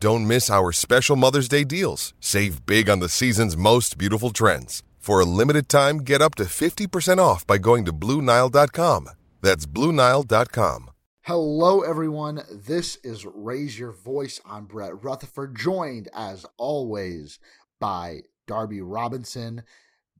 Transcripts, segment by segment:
Don't miss our special Mother's Day deals. Save big on the season's most beautiful trends. For a limited time, get up to 50% off by going to Bluenile.com. That's Bluenile.com. Hello, everyone. This is Raise Your Voice. I'm Brett Rutherford, joined as always by Darby Robinson.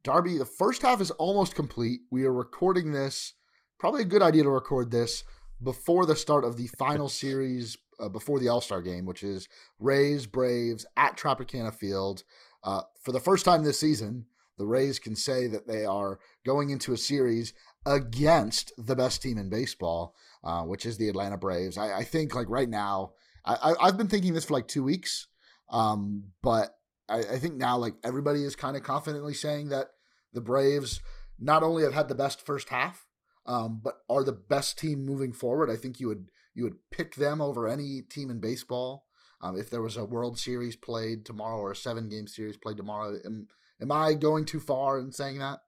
Darby, the first half is almost complete. We are recording this, probably a good idea to record this before the start of the final series, uh, before the All Star game, which is Rays Braves at Tropicana Field. Uh, for the first time this season, the Rays can say that they are going into a series against the best team in baseball, uh, which is the Atlanta Braves. I, I think like right now, I, have been thinking this for like two weeks, um, but I, I, think now like everybody is kind of confidently saying that the Braves not only have had the best first half, um, but are the best team moving forward. I think you would you would pick them over any team in baseball. Um, if there was a World Series played tomorrow or a seven game series played tomorrow, am, am I going too far in saying that?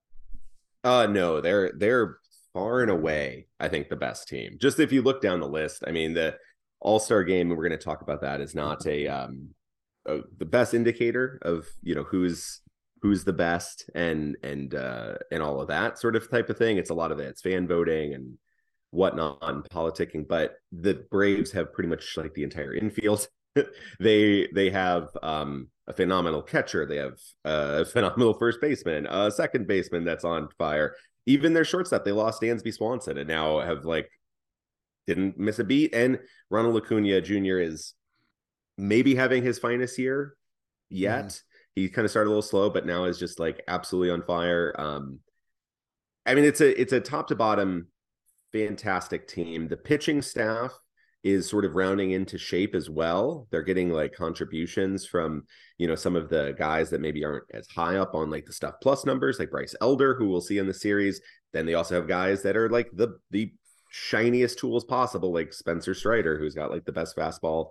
Uh no, they're they're far and away, I think, the best team. Just if you look down the list, I mean, the All-Star game, and we're going to talk about that, is not a um a, the best indicator of, you know, who's who's the best and and uh and all of that sort of type of thing. It's a lot of it. It's fan voting and whatnot and politicking, but the Braves have pretty much like the entire infield. they they have um a phenomenal catcher. They have a phenomenal first baseman, a second baseman that's on fire. Even their shortstop, they lost Dansby Swanson and now have like didn't miss a beat. And Ronald Acuna Jr. is maybe having his finest year yet. Mm. He kind of started a little slow, but now is just like absolutely on fire. Um, I mean, it's a it's a top to bottom fantastic team. The pitching staff is sort of rounding into shape as well. They're getting like contributions from, you know, some of the guys that maybe aren't as high up on like the stuff plus numbers, like Bryce Elder, who we'll see in the series. Then they also have guys that are like the the shiniest tools possible, like Spencer Strider, who's got like the best fastball,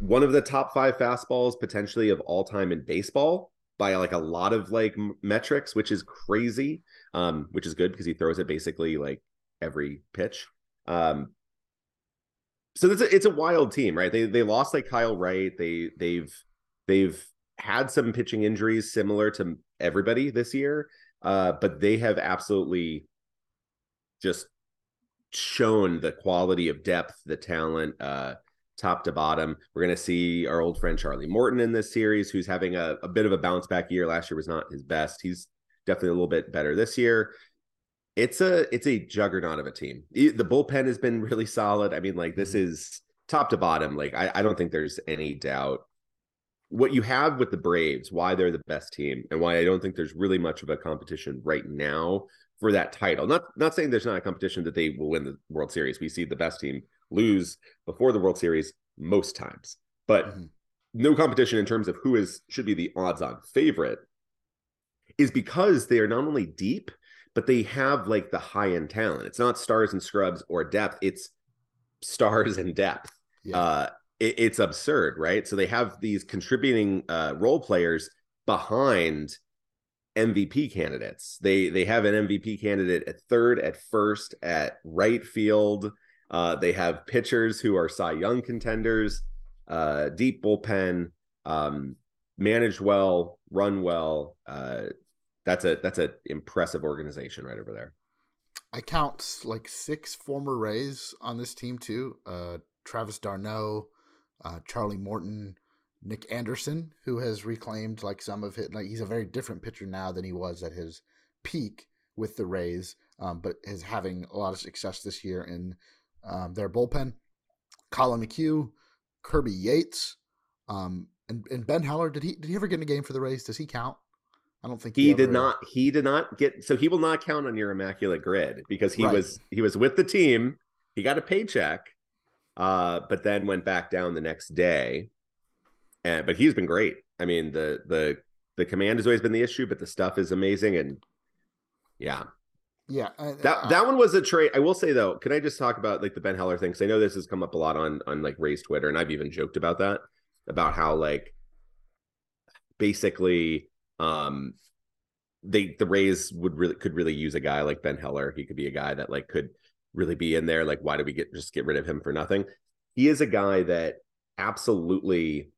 one of the top five fastballs potentially of all time in baseball by like a lot of like metrics, which is crazy. Um, which is good because he throws it basically like every pitch. Um, so it's a, it's a wild team, right? They they lost like Kyle Wright. They they've they've had some pitching injuries similar to everybody this year, uh, but they have absolutely just shown the quality of depth, the talent, uh, top to bottom. We're going to see our old friend Charlie Morton in this series, who's having a, a bit of a bounce back year. Last year was not his best. He's definitely a little bit better this year it's a it's a juggernaut of a team. The bullpen has been really solid. I mean, like this mm-hmm. is top to bottom. Like I, I don't think there's any doubt. What you have with the Braves, why they're the best team, and why I don't think there's really much of a competition right now for that title. Not not saying there's not a competition that they will win the World Series. We see the best team lose before the World Series most times, but mm-hmm. no competition in terms of who is should be the odds-on favorite is because they are not only deep, but they have like the high-end talent. It's not stars and scrubs or depth. It's stars and depth. Yeah. Uh, it, it's absurd, right? So they have these contributing uh, role players behind MVP candidates. They they have an MVP candidate at third, at first, at right field. Uh, they have pitchers who are Cy Young contenders, uh, deep bullpen, um, managed well, run well. Uh, that's a that's an impressive organization right over there. I count like six former Rays on this team too. Uh, Travis d'Arnaud, uh, Charlie Morton, Nick Anderson, who has reclaimed like some of his. Like he's a very different pitcher now than he was at his peak with the Rays, um, but is having a lot of success this year in um, their bullpen. Collin McHugh, Kirby Yates, um, and, and Ben Heller. Did he did he ever get in a game for the Rays? Does he count? I don't think he, he did not. He did not get. So he will not count on your immaculate grid because he right. was he was with the team. He got a paycheck, uh, but then went back down the next day and but he's been great. I mean, the the the command has always been the issue, but the stuff is amazing, and yeah, yeah. that that one was a trade. I will say though, can I just talk about like the Ben Heller thing? Because I know this has come up a lot on on like Ray's Twitter, and I've even joked about that about how like basically um they the Rays would really could really use a guy like Ben Heller. He could be a guy that like could really be in there. Like, why do we get just get rid of him for nothing? He is a guy that absolutely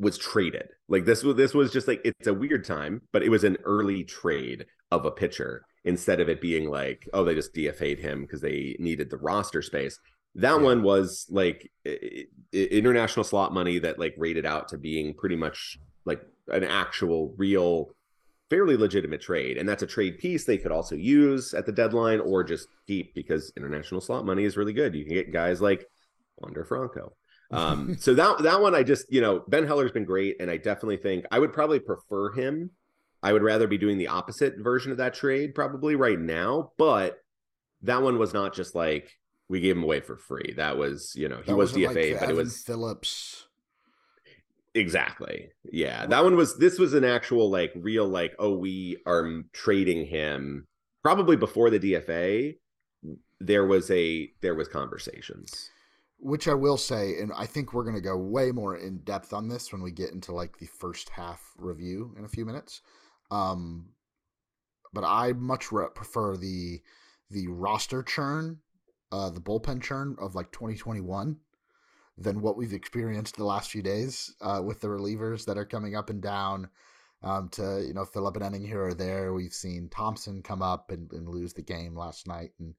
was traded. Like this was this was just like it's a weird time, but it was an early trade of a pitcher instead of it being like, oh, they just DFA'd him because they needed the roster space. That yeah. one was like international slot money that like rated out to being pretty much like an actual real fairly legitimate trade and that's a trade piece they could also use at the deadline or just keep because international slot money is really good you can get guys like Wander Franco um, so that that one I just you know Ben Heller's been great, and I definitely think I would probably prefer him. I would rather be doing the opposite version of that trade probably right now, but that one was not just like we gave him away for free. That was you know he was DFA, like but it was Phillips. Exactly. Yeah, that one was. This was an actual like real like oh we are trading him probably before the DFA. There was a there was conversations which I will say, and I think we're going to go way more in depth on this when we get into like the first half review in a few minutes. Um, but I much re- prefer the the roster churn, uh, the bullpen churn of like 2021 than what we've experienced the last few days uh, with the relievers that are coming up and down um, to you know fill up an inning here or there. We've seen Thompson come up and, and lose the game last night, and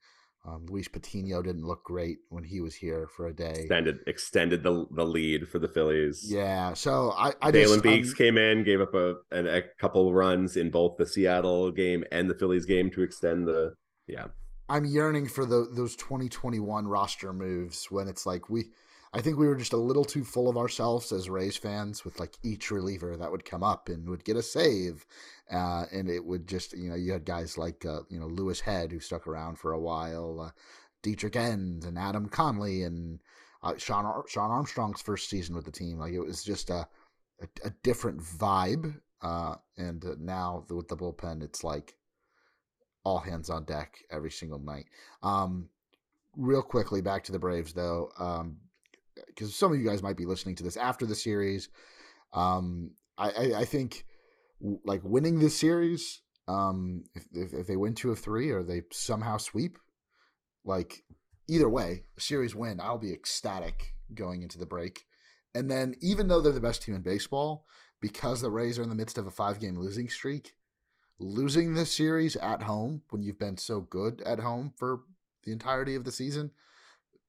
um, Luis Patino didn't look great when he was here for a day. Extended extended the the lead for the Phillies. Yeah, so I, I Jalen just, Beeks um, came in, gave up a, a, a couple runs in both the Seattle game and the Phillies game to extend the. Yeah, I'm yearning for the those 2021 roster moves when it's like we I think we were just a little too full of ourselves as Rays fans with like each reliever that would come up and would get a save. Uh, and it would just, you know, you had guys like, uh, you know, Louis Head who stuck around for a while, uh, Dietrich Enns and Adam Conley and uh, Shawn, Ar- Shawn Armstrong's first season with the team. Like it was just a, a, a different vibe. Uh, and now with the bullpen, it's like all hands on deck every single night. Um, real quickly back to the Braves though. Um, because some of you guys might be listening to this after the series. Um, I, I, I think like winning this series, um, if, if, if they win two of three or they somehow sweep, like either way, series win, I'll be ecstatic going into the break. And then even though they're the best team in baseball, because the Rays are in the midst of a five game losing streak, losing this series at home when you've been so good at home for the entirety of the season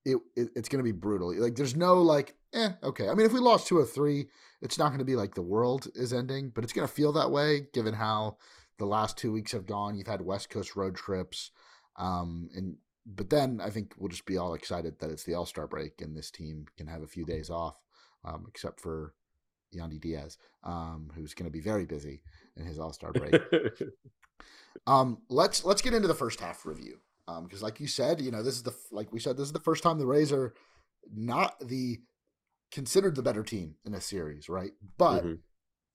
it, it it's going to be brutal. Like there's no like, eh, okay. I mean, if we lost two or three, it's not going to be like the world is ending, but it's going to feel that way given how the last two weeks have gone. You've had West Coast road trips, um, and but then I think we'll just be all excited that it's the All Star break and this team can have a few days off, um, except for Yandy Diaz, um, who's going to be very busy in his All Star break. Um, let's let's get into the first half review. Um, because like you said, you know, this is the like we said, this is the first time the Rays are not the considered the better team in a series, right? But mm-hmm.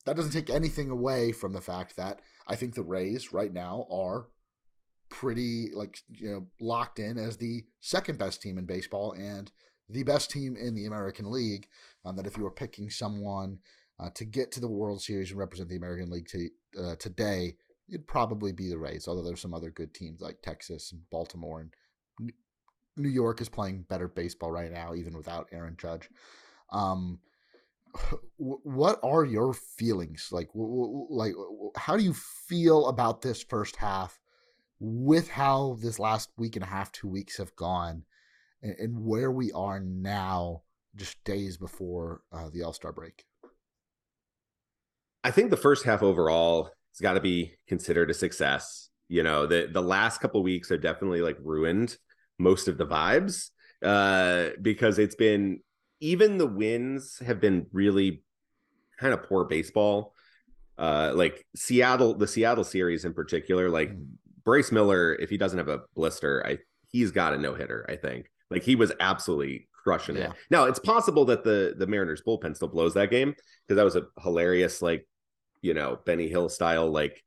that doesn't take anything away from the fact that I think the Rays right now are pretty like you know locked in as the second best team in baseball and the best team in the American League. Um, that if you were picking someone uh, to get to the World Series and represent the American League to, uh, today, it'd probably be the Rays. Although there's some other good teams like Texas and Baltimore and New York is playing better baseball right now, even without Aaron Judge. Um, what are your feelings like? Like, how do you feel about this first half? with how this last week and a half, two weeks have gone, and, and where we are now, just days before uh, the All Star break? I think the first half overall has got to be considered a success. You know, the the last couple weeks are definitely like ruined most of the vibes uh, because it's been even the wins have been really kind of poor baseball. Uh, like Seattle, the Seattle series in particular, like mm. Bryce Miller, if he doesn't have a blister, I he's got a no hitter. I think like he was absolutely crushing yeah. it. Now it's possible that the the Mariners bullpen still blows that game because that was a hilarious like you know Benny Hill style like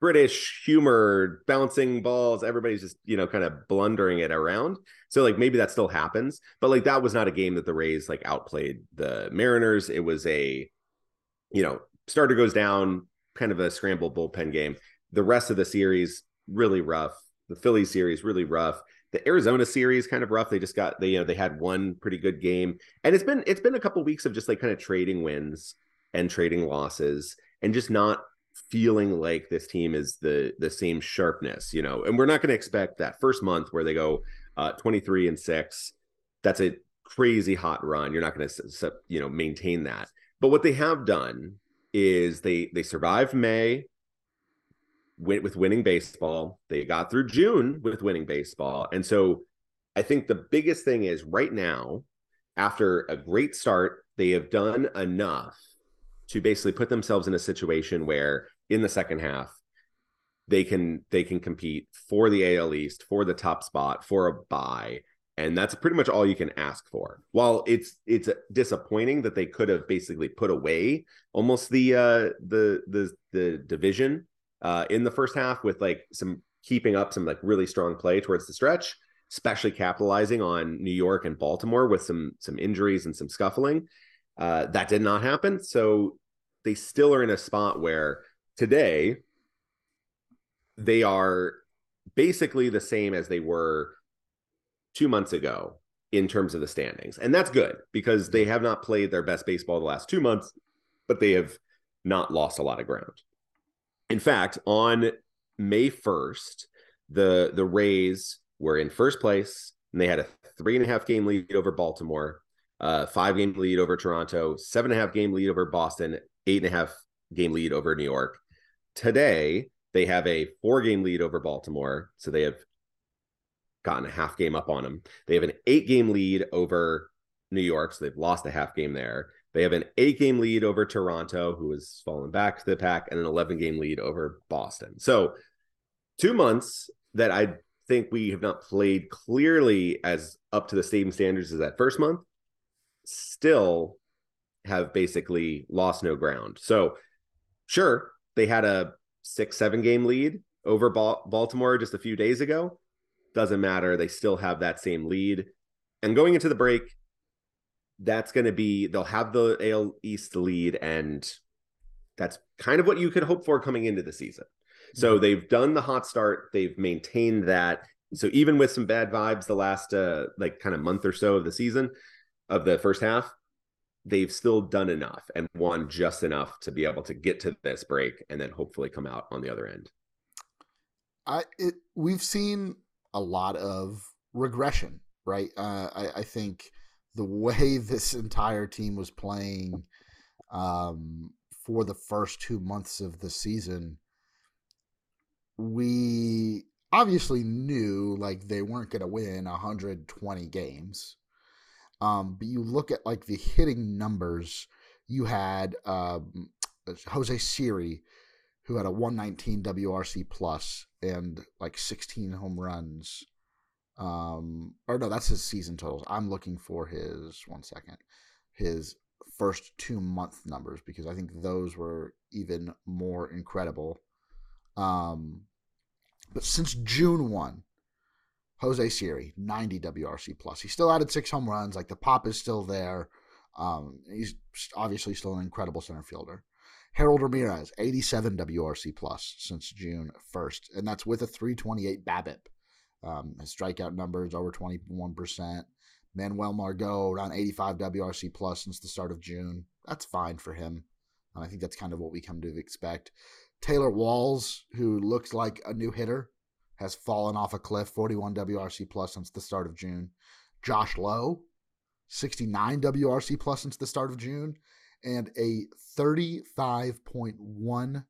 British humor, bouncing balls. Everybody's just, you know, kind of blundering it around. So, like, maybe that still happens. But, like, that was not a game that the Rays, like, outplayed the Mariners. It was a, you know, starter goes down, kind of a scramble bullpen game the rest of the series really rough. The Philly series really rough. The Arizona series kind of rough. They just got they you know they had one pretty good game, and it's been it's been a couple weeks of just like kind of trading wins and trading losses, and just not feeling like this team is the the same sharpness, you know. And we're not going to expect that first month where they go uh, 23 and six. That's a crazy hot run. You're not going to you know maintain that. But what they have done is they they survived May went with winning baseball. They got through June with winning baseball. And so I think the biggest thing is right now, after a great start, they have done enough to basically put themselves in a situation where in the second half they can they can compete for the AL East, for the top spot, for a bye, And that's pretty much all you can ask for. While it's it's disappointing that they could have basically put away almost the uh the the the division uh, in the first half with like some keeping up some like really strong play towards the stretch, especially capitalizing on New York and Baltimore with some some injuries and some scuffling. Uh, that did not happen, so they still are in a spot where today they are basically the same as they were two months ago in terms of the standings. And that's good because they have not played their best baseball the last two months, but they have not lost a lot of ground. In fact, on May 1st, the the Rays were in first place and they had a three and a half game lead over Baltimore, uh, five game lead over Toronto, seven and a half game lead over Boston, eight and a half game lead over New York. Today, they have a four game lead over Baltimore. So they have gotten a half game up on them. They have an eight game lead over New York. So they've lost a half game there. They have an eight game lead over Toronto, who has fallen back to the pack, and an 11 game lead over Boston. So, two months that I think we have not played clearly as up to the same standards as that first month, still have basically lost no ground. So, sure, they had a six, seven game lead over Baltimore just a few days ago. Doesn't matter. They still have that same lead. And going into the break, that's going to be they'll have the AL East lead, and that's kind of what you could hope for coming into the season. So mm-hmm. they've done the hot start, they've maintained that. So even with some bad vibes the last uh like kind of month or so of the season of the first half, they've still done enough and won just enough to be able to get to this break and then hopefully come out on the other end. I it, we've seen a lot of regression, right? Uh, I, I think the way this entire team was playing um, for the first two months of the season, we obviously knew like they weren't going to win 120 games. Um, but you look at like the hitting numbers, you had um, Jose Siri, who had a 119 WRC plus and like 16 home runs. Um, or no, that's his season totals. I'm looking for his one second, his first two month numbers because I think those were even more incredible. Um, but since June 1, Jose Siri, 90 WRC plus. He still added six home runs. Like the pop is still there. Um, he's obviously still an incredible center fielder. Harold Ramirez, 87 WRC plus since June 1st, and that's with a 328 BABIP. Um, his strikeout numbers over 21%. Manuel Margot around 85 WRC plus since the start of June. That's fine for him. And I think that's kind of what we come to expect. Taylor Walls, who looks like a new hitter, has fallen off a cliff, 41 WRC plus since the start of June. Josh Lowe, 69 WRC plus since the start of June, and a 35.1%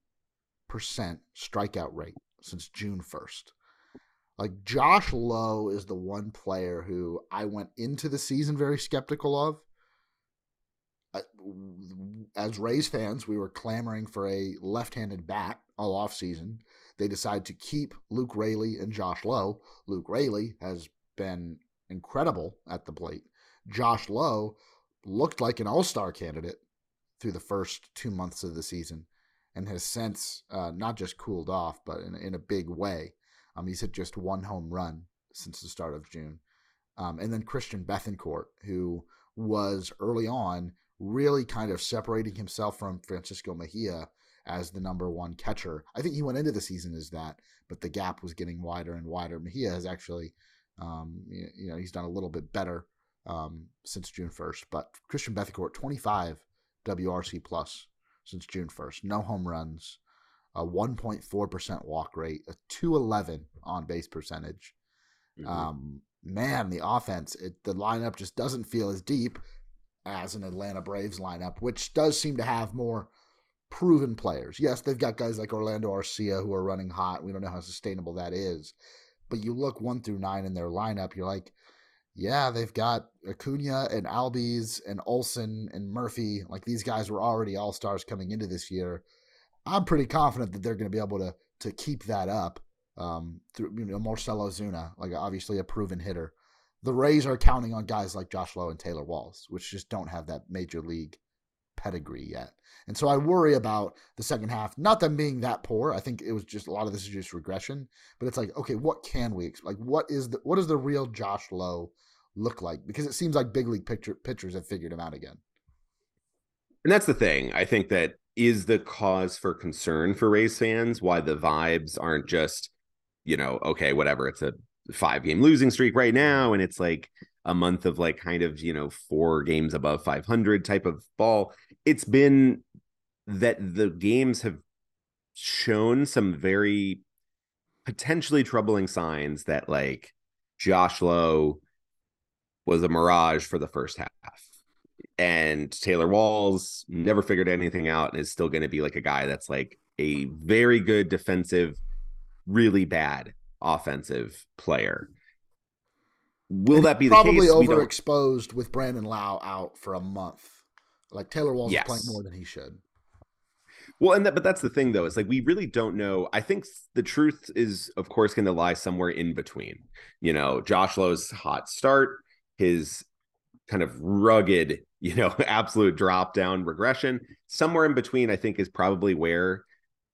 strikeout rate since June 1st. Like Josh Lowe is the one player who I went into the season very skeptical of. As Rays fans, we were clamoring for a left-handed bat all off season. They decide to keep Luke Raley and Josh Lowe. Luke Raley has been incredible at the plate. Josh Lowe looked like an all-star candidate through the first two months of the season and has since uh, not just cooled off, but in, in a big way. Um, he's hit just one home run since the start of June. Um, and then Christian Bethancourt, who was early on really kind of separating himself from Francisco Mejia as the number one catcher. I think he went into the season as that, but the gap was getting wider and wider. Mejia has actually, um, you, know, he's done a little bit better um, since June 1st. But Christian Bethancourt, 25 WRC plus since June 1st. No home runs, a 1.4% walk rate, a 211 on base percentage. Mm-hmm. Um, man, the offense, it, the lineup just doesn't feel as deep as an Atlanta Braves lineup, which does seem to have more proven players. Yes, they've got guys like Orlando Arcia who are running hot. We don't know how sustainable that is. But you look one through nine in their lineup, you're like, yeah, they've got Acuna and Albies and Olson and Murphy. Like these guys were already all stars coming into this year. I'm pretty confident that they're going to be able to to keep that up um, through you know Marcell Ozuna, like obviously a proven hitter. The Rays are counting on guys like Josh Lowe and Taylor Walls, which just don't have that major league pedigree yet. And so I worry about the second half, not them being that poor. I think it was just a lot of this is just regression, but it's like, okay, what can we like what is the what does the real Josh Lowe look like? Because it seems like big league picture, pitchers have figured him out again. And that's the thing. I think that is the cause for concern for Rays fans why the vibes aren't just, you know, okay, whatever, it's a five game losing streak right now and it's like a month of like kind of, you know, four games above 500 type of ball. It's been that the games have shown some very potentially troubling signs that like Josh Lowe was a mirage for the first half. And Taylor Walls never figured anything out and is still going to be like a guy that's like a very good defensive, really bad offensive player. Will that be probably the case? Probably overexposed with Brandon Lowe out for a month. Like Taylor Walls yes. is playing more than he should. Well, and that, but that's the thing though, is like we really don't know. I think the truth is, of course, going to lie somewhere in between. You know, Josh Lowe's hot start his kind of rugged, you know, absolute drop down regression. Somewhere in between, I think, is probably where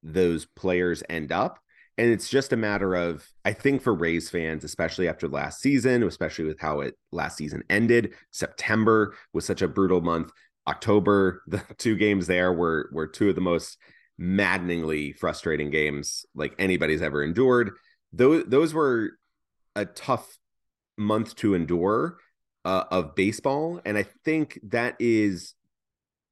those players end up. And it's just a matter of, I think, for Rays fans, especially after last season, especially with how it last season ended. September was such a brutal month. October, the two games there were were two of the most maddeningly frustrating games like anybody's ever endured. Those those were a tough month to endure uh, of baseball, and I think that is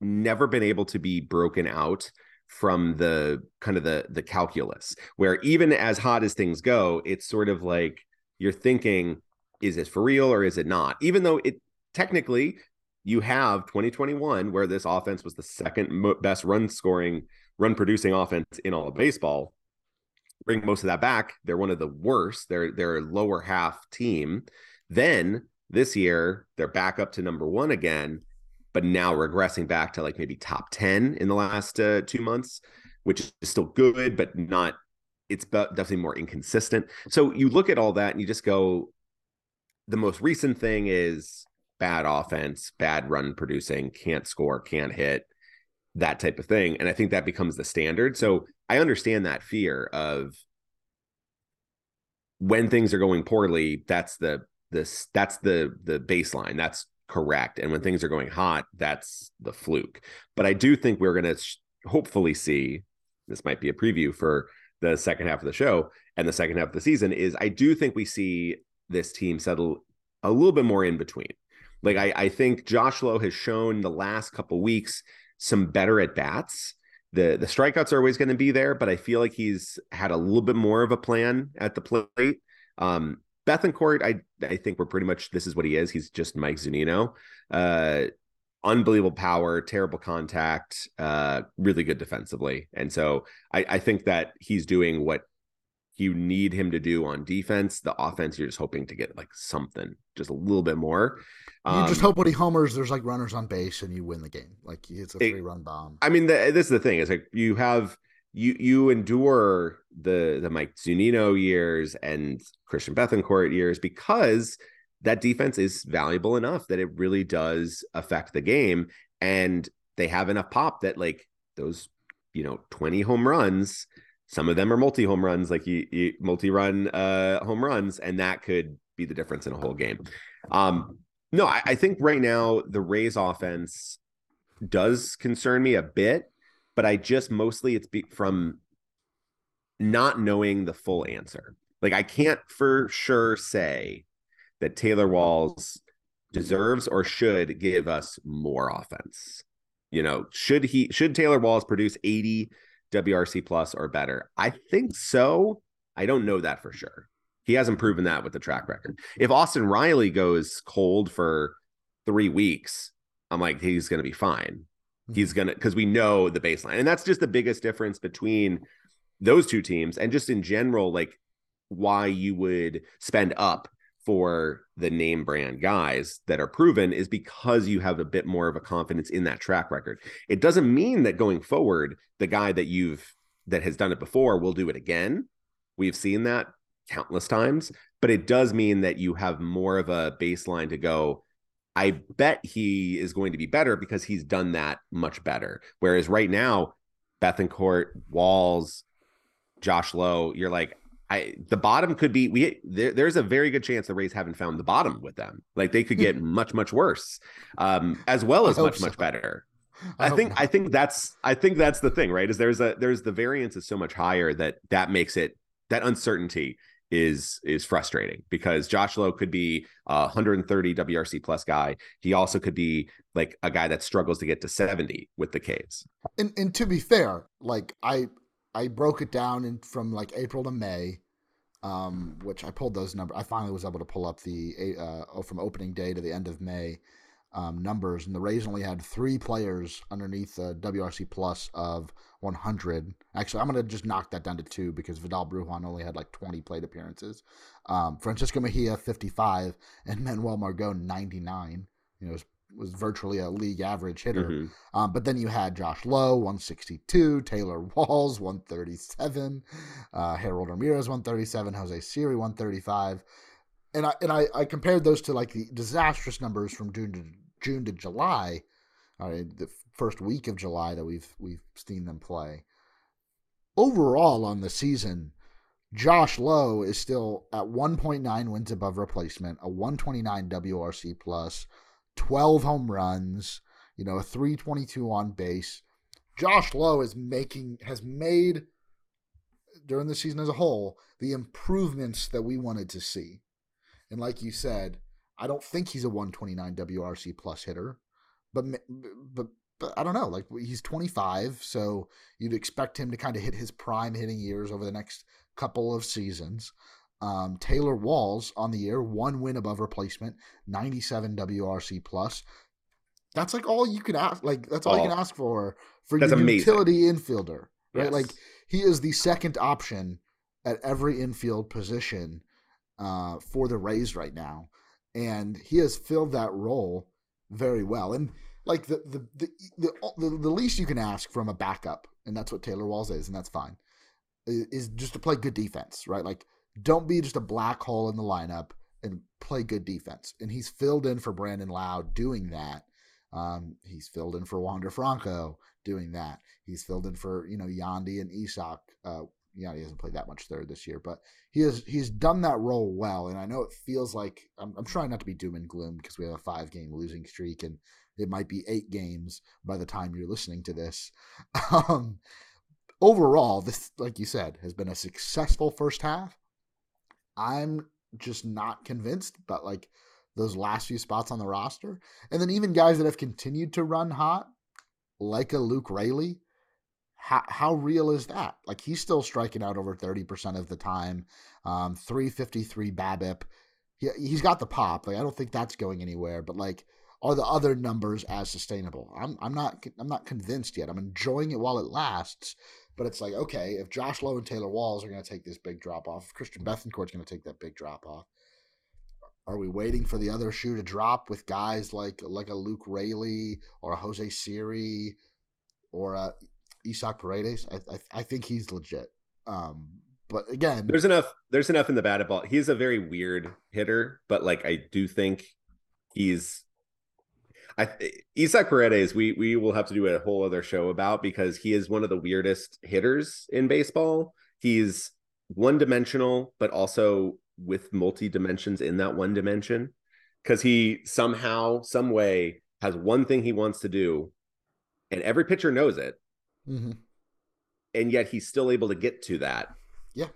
never been able to be broken out from the kind of the the calculus where even as hot as things go it's sort of like you're thinking is this for real or is it not? Even though it technically you have 2021 where this offense was the second best run scoring run producing offense in all of baseball bring most of that back they're one of the worst. They're they're a lower half team. Then this year, they're back up to number one again, but now regressing back to like maybe top 10 in the last uh, two months. which is still good, but not. It's definitely more inconsistent. So you look at all that and you just go. The most recent thing is bad offense, bad run producing, can't score, can't hit, that type of thing. And I think that becomes the standard. So I understand that fear of when things are going poorly, that's the this that's the the baseline. That's correct. And when things are going hot, that's the fluke. But I do think we're going to sh- hopefully see this might be a preview for the second half of the show and the second half of the season is I do think we see this team settle a little bit more in between. Like I, I think Josh Lowe has shown the last couple weeks some better at bats. The the strikeouts are always going to be there, but I feel like he's had a little bit more of a plan at the plate. Um, Bethancourt, I I think we're pretty much this is what he is. He's just Mike Zunino. Uh, unbelievable power, terrible contact, uh, really good defensively, and so I, I think that he's doing what you need him to do on defense. The offense, you're just hoping to get like something, just a little bit more. Um, you just um, hope when he homers, there's like runners on base, and you win the game. Like it's a three run bomb. I mean, the, this is the thing: is like you have you you endure the the Mike Zunino years and Christian Bethancourt years because that defense is valuable enough that it really does affect the game, and they have enough pop that like those you know 20 home runs some of them are multi home runs, like you, you multi run uh, home runs, and that could be the difference in a whole game. Um, no, I, I think right now the Rays offense does concern me a bit, but I just mostly it's be, from not knowing the full answer. Like I can't for sure say that Taylor Walls deserves or should give us more offense. You know, should he should Taylor Walls produce 80 WRC plus or better? I think so. I don't know that for sure. He hasn't proven that with the track record. If Austin Riley goes cold for three weeks, I'm like, he's going to be fine. He's mm-hmm. going to, because we know the baseline. And that's just the biggest difference between those two teams and just in general, like why you would spend up for the name brand guys that are proven is because you have a bit more of a confidence in that track record. It doesn't mean that going forward, the guy that you've that has done it before will do it again. We've seen that countless times, but it does mean that you have more of a baseline to go. I bet he is going to be better because he's done that much better. Whereas right now, Bethancourt, Walls, Josh Lowe, you're like, I the bottom could be we there, there's a very good chance the Rays haven't found the bottom with them. Like they could get much much worse, um, as well as much so. much better. I, I think not. I think that's I think that's the thing, right? Is there's a there's the variance is so much higher that that makes it that uncertainty is is frustrating because Josh Lowe could be a 130 WRC plus guy. He also could be like a guy that struggles to get to 70 with the Caves. And and to be fair, like I I broke it down in from like April to May, um, which I pulled those numbers. I finally was able to pull up the uh, oh, from opening day to the end of May um, numbers, and the Rays only had three players underneath the WRC plus of 100. Actually, I'm going to just knock that down to two because Vidal Brujan only had like 20 plate appearances. Um, Francisco Mejia 55 and Manuel Margot 99. You know, was virtually a league average hitter. Mm-hmm. Um, but then you had Josh Lowe, 162, Taylor Walls, 137, uh, Harold Ramirez, 137, Jose Siri, 135. And I and I, I compared those to like the disastrous numbers from June to June to July, uh, the first week of July that we've we've seen them play. Overall on the season, Josh Lowe is still at 1.9 wins above replacement, a 129 WRC plus, 12 home runs, you know, a 322 on base. Josh Lowe is making has made during the season as a whole the improvements that we wanted to see. And like you said, I don't think he's a 129 WRC plus hitter, but but but I don't know. Like he's 25, so you'd expect him to kind of hit his prime hitting years over the next couple of seasons. Um, Taylor Walls on the year, one win above replacement, 97 WRC plus. That's like all you can ask. Like that's all oh, you can ask for for your utility infielder, right? Yes. Like he is the second option at every infield position uh, for the Rays right now, and he has filled that role very well. And like the the the the, the, the least you can ask from a backup and that's what Taylor Walls is, and that's fine. Is just to play good defense, right? Like, don't be just a black hole in the lineup and play good defense. And he's filled in for Brandon Lowe doing that. Um, he's filled in for Wander Franco doing that. He's filled in for you know Yandy and Isaac. Uh, Yandy hasn't played that much third this year, but he has he's done that role well. And I know it feels like I'm, I'm trying not to be doom and gloom because we have a five game losing streak and it might be eight games by the time you're listening to this. Um, overall, this, like you said, has been a successful first half. I'm just not convinced, but like those last few spots on the roster. And then even guys that have continued to run hot, like a Luke Raley, how, how real is that? Like he's still striking out over 30% of the time, um, 353 BABIP. He, he's got the pop. Like I don't think that's going anywhere, but like are the other numbers as sustainable? I'm I'm not I'm not convinced yet. I'm enjoying it while it lasts, but it's like okay, if Josh Lowe and Taylor Walls are going to take this big drop off, if Christian Bethancourt's going to take that big drop off, are we waiting for the other shoe to drop with guys like like a Luke Raley or a Jose Siri or a Isaac Paredes? I, I, I think he's legit. Um, but again, there's enough. There's enough in the batted ball. He's a very weird hitter, but like I do think he's. I Isaac Paredes, we we will have to do a whole other show about because he is one of the weirdest hitters in baseball. He's one dimensional, but also with multi dimensions in that one dimension because he somehow, some way has one thing he wants to do, and every pitcher knows it, mm-hmm. and yet he's still able to get to that. Yeah,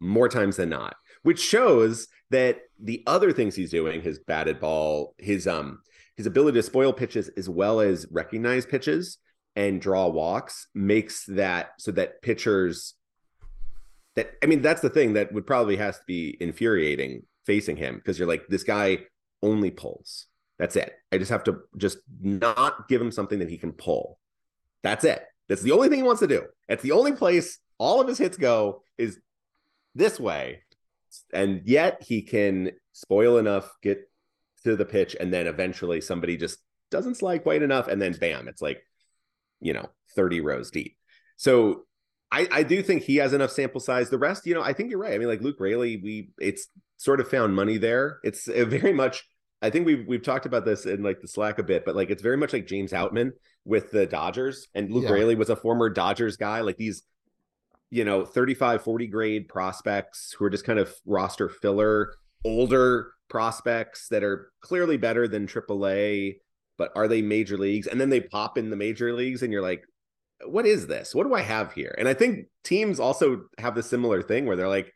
more times than not, which shows that the other things he's doing, his batted ball, his um, his ability to spoil pitches as well as recognize pitches and draw walks, makes that so that pitchers that I mean, that's the thing that would probably has to be infuriating facing him because you're like, this guy only pulls. That's it. I just have to just not give him something that he can pull. That's it. That's the only thing he wants to do. That's the only place all of his hits go is this way. And yet he can spoil enough, get to the pitch, and then eventually somebody just doesn't slide quite enough. And then bam, it's like, you know, 30 rows deep. So I, I do think he has enough sample size. The rest, you know, I think you're right. I mean, like Luke Raley, we it's sort of found money there. It's very much. I think we've we've talked about this in like the Slack a bit, but like it's very much like James Outman with the Dodgers, and Luke yeah. Raley was a former Dodgers guy. Like these, you know, 35, 40 grade prospects who are just kind of roster filler, older prospects that are clearly better than AAA, but are they major leagues? And then they pop in the major leagues, and you're like, what is this? What do I have here? And I think teams also have the similar thing where they're like,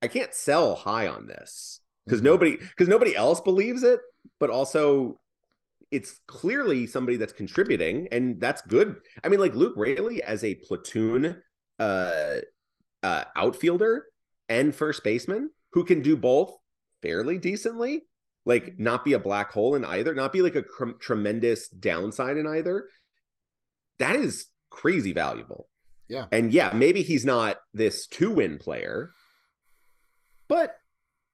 I can't sell high on this because mm-hmm. nobody because nobody else believes it, but also it's clearly somebody that's contributing, and that's good. I mean, like Luke Raley as a platoon uh, uh, outfielder and first baseman who can do both fairly decently like not be a black hole in either, not be like a cr- tremendous downside in either that is crazy valuable. Yeah. And yeah, maybe he's not this two win player, but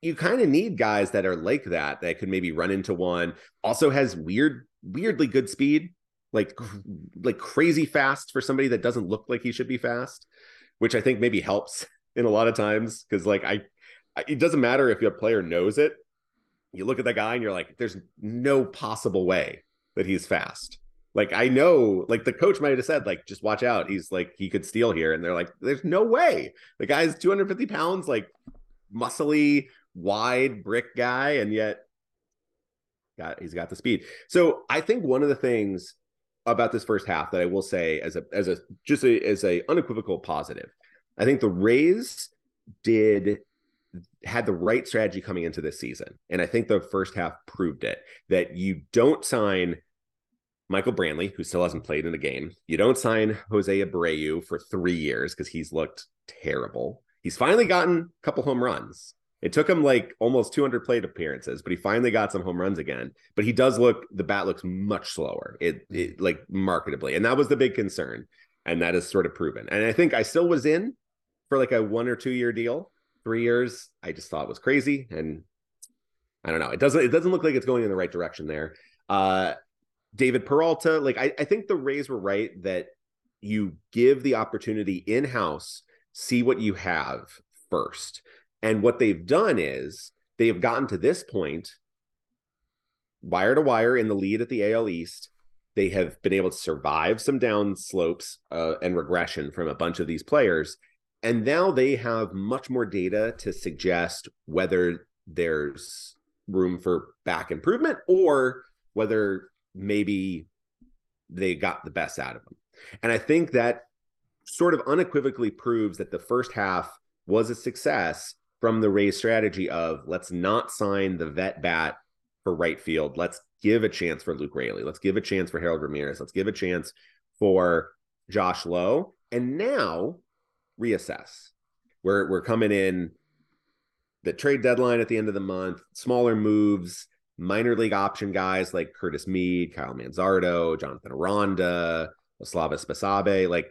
you kind of need guys that are like that that could maybe run into one. Also has weird, weirdly good speed, like like crazy fast for somebody that doesn't look like he should be fast, which I think maybe helps in a lot of times because like I, I, it doesn't matter if your player knows it. You look at the guy and you're like, there's no possible way that he's fast. Like I know, like the coach might have said, like just watch out. He's like he could steal here, and they're like, there's no way. The guy's 250 pounds, like muscly, wide brick guy, and yet got he's got the speed. So I think one of the things about this first half that I will say as a as a just a, as a unequivocal positive, I think the Rays did had the right strategy coming into this season, and I think the first half proved it that you don't sign Michael Brantley, who still hasn't played in a game. You don't sign Jose Abreu for three years because he's looked terrible. He's finally gotten a couple home runs. It took him like almost 200 plate appearances, but he finally got some home runs again. But he does look the bat looks much slower. It, it like marketably, and that was the big concern, and that is sort of proven. And I think I still was in for like a one or two year deal. Three years, I just thought was crazy, and I don't know. It doesn't it doesn't look like it's going in the right direction there. Uh, David Peralta, like I, I think the Rays were right that you give the opportunity in house, see what you have first. And what they've done is they have gotten to this point, wire to wire in the lead at the AL East. They have been able to survive some down slopes uh, and regression from a bunch of these players. And now they have much more data to suggest whether there's room for back improvement or whether maybe they got the best out of them. And I think that sort of unequivocally proves that the first half was a success from the Rays strategy of let's not sign the vet bat for right field. Let's give a chance for Luke Raley. Let's give a chance for Harold Ramirez. Let's give a chance for Josh Lowe. And now reassess. We're we're coming in the trade deadline at the end of the month, smaller moves, minor league option guys like Curtis Mead, Kyle Manzardo, Jonathan Aranda, Osleivis Basabe. Like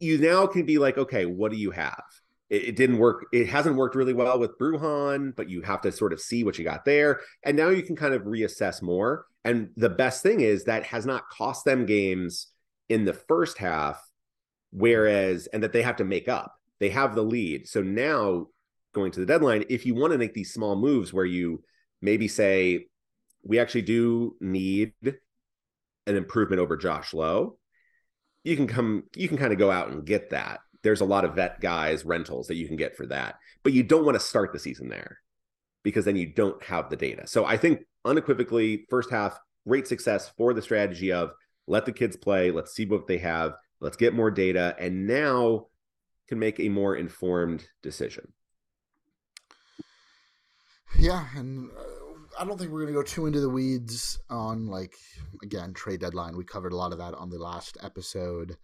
you now can be like, okay, what do you have? It, it, didn't work. It hasn't worked really well with Bruján, but you have to sort of see what you got there. And now you can kind of reassess more. And the best thing is that has not cost them games in the first half, whereas, and that they have to make up. They have the lead. So now going to the deadline, if you want to make these small moves where you maybe say, we actually do need an improvement over Josh Lowe, you can come, you can kind of go out and get that there's a lot of vet guys rentals that you can get for that. But you don't want to start the season there because then you don't have the data. So I think unequivocally, first half, great success for the strategy of let the kids play, let's see what they have, let's get more data, and now can make a more informed decision. Yeah, and uh, I don't think we're going to go too into the weeds on like again trade deadline. We covered a lot of that on the last episode.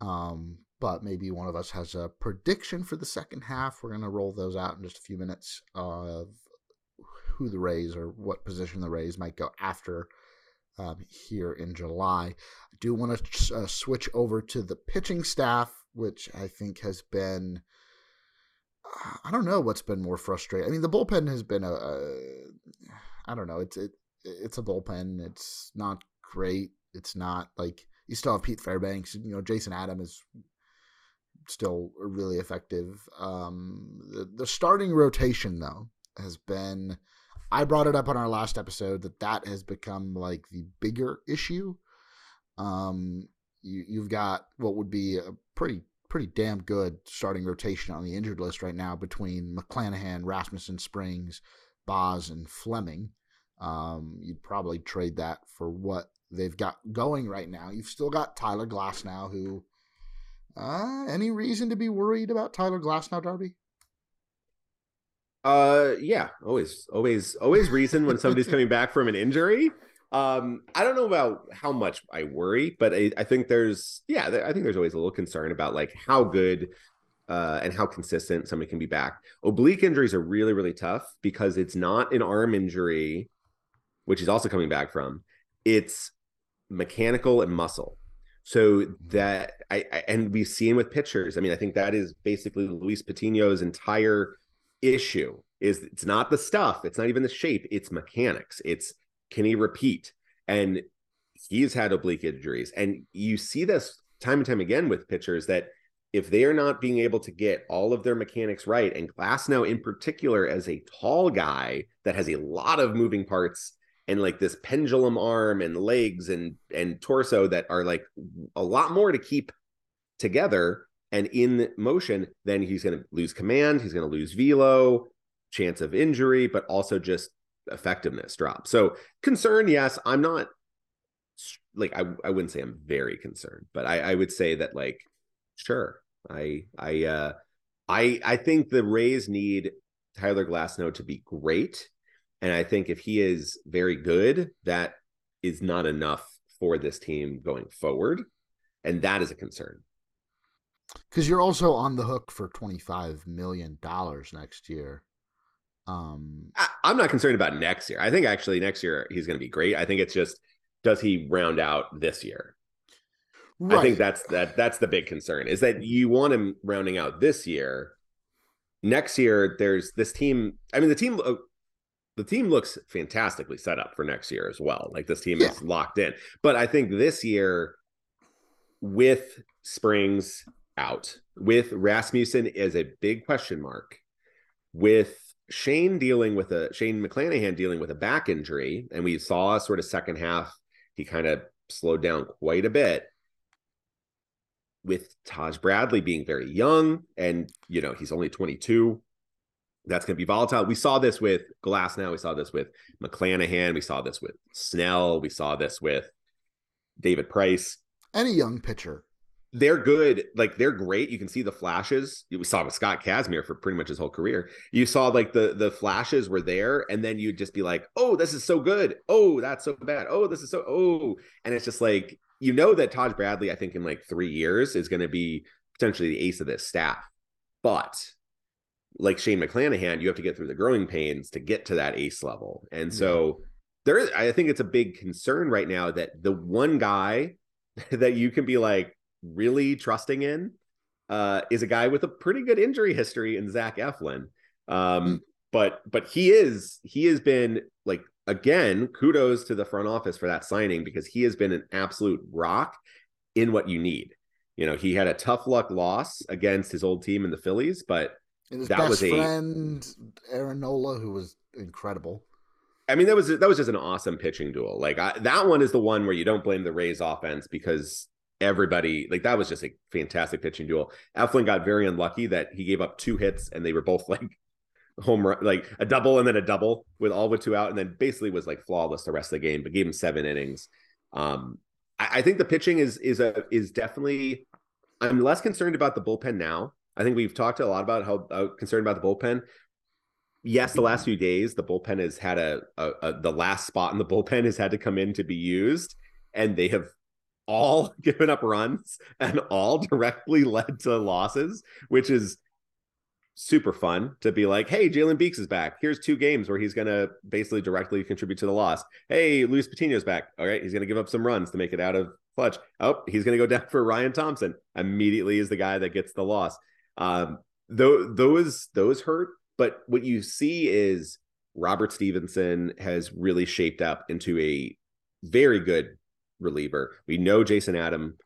Um, but maybe one of us has a prediction for the second half. We're going to roll those out in just a few minutes of who the Rays or what position the Rays might go after um, here in July. I do want to uh, switch over to the pitching staff, which I think has been. I don't know what's been more frustrating. I mean, the bullpen has been a. a I don't know. It's it, it's a bullpen. It's not great. It's not like you still have Pete Fairbanks. You know, Jason Adam is still really effective. Um, the, the starting rotation, though, has been. I brought it up on our last episode that that has become like the bigger issue. Um, you, you've got what would be a pretty pretty damn good starting rotation on the injured list right now between McClanahan, Rasmussen, Springs, Baz, and Fleming. Um, you'd probably trade that for what they've got going right now. You've still got Tyler Glasnow, who uh, any reason to be worried about Tyler Glasnow, Darby? Uh, yeah, always, always, always reason when somebody's coming back from an injury. Um, I don't know about how much I worry, but I, I think there's, yeah, I think there's always a little concern about like how good uh, and how consistent somebody can be back. Oblique injuries are really, really tough because it's not an arm injury, which he's also coming back from. It's mechanical and muscle. So mm-hmm. that I, I, and we've seen with pitchers. I mean, I think that is basically Luis Patino's entire issue. Is it's not the stuff, it's not even the shape, it's mechanics. It's can he repeat? And he's had oblique injuries, and you see this time and time again with pitchers that if they are not being able to get all of their mechanics right, and Glasnow in particular as a tall guy that has a lot of moving parts and like this pendulum arm and legs and and torso that are like a lot more to keep together and in motion then he's going to lose command he's going to lose velo chance of injury but also just effectiveness drop. So concern yes i'm not like i, I wouldn't say i'm very concerned but I, I would say that like sure i i uh i i think the rays need tyler glasnow to be great and I think if he is very good, that is not enough for this team going forward. And that is a concern. Because you're also on the hook for $25 million next year. Um, I, am not concerned about next year. I think actually next year he's going to be great. I think it's just, does he round out this year? Right. I think that's that that's the big concern is that you want him rounding out this year. Next year, there's this team. I mean, the team uh, the team looks fantastically set up for next year as well. Like this team yeah. is locked in. But I think this year, with Springs out, with Rasmussen is a big question mark, with Shane dealing with a Shane McClanahan dealing with a back injury, and we saw sort of second half he kind of slowed down quite a bit. With Taj Bradley being very young, and you know he's only 22, that's going to be volatile. We saw this with Glasnow. We saw this with McClanahan. We saw this with Snell. We saw this with David Price. Any young pitcher. They're good. Like they're great. You can see the flashes. We saw with Scott Kazmir for pretty much his whole career. You saw like the the flashes were there, and then you'd just be like, "Oh, this is so good. Oh, that's so bad. Oh, this is so oh," and it's just like you know that Taj Bradley, I think in like three years is going to be potentially the ace of this staff, but like Shane McClanahan, you have to get through the growing pains to get to that ace level. And so yeah. there is, I think it's a big concern right now that the one guy that you can be like really trusting in uh, is a guy with a pretty good injury history in Zach Eflin. Um, mm. but but he is he has been like again kudos to the front office for that signing because he has been an absolute rock in what you need. You know, he had a tough luck loss against his old team in the Phillies, but and his that best was a, friend Aaron Nola, who was incredible. I mean, that was that was just an awesome pitching duel. Like I, that one is the one where you don't blame the Rays offense because everybody like that was just a fantastic pitching duel. Eflin got very unlucky that he gave up two hits and they were both like home run, like a double and then a double with all with two out, and then basically was like flawless the rest of the game, but gave him seven innings. Um, I, I think the pitching is is a is definitely. I'm less concerned about the bullpen now I think we've talked a lot about how uh, concerned about the bullpen. Yes, the last few days the bullpen has had a, a, a the last spot in the bullpen has had to come in to be used, and they have all given up runs and all directly led to losses, which is super fun to be like, hey, Jalen Beeks is back. Here's two games where he's going to basically directly contribute to the loss. Hey, Luis Patino's back. All right, he's going to give up some runs to make it out of clutch. Oh, he's going to go down for Ryan Thompson. Immediately is the guy that gets the loss. Um, though those those hurt, but what you see is Robert Stephenson has really shaped up into a very good reliever. We know Jason Adam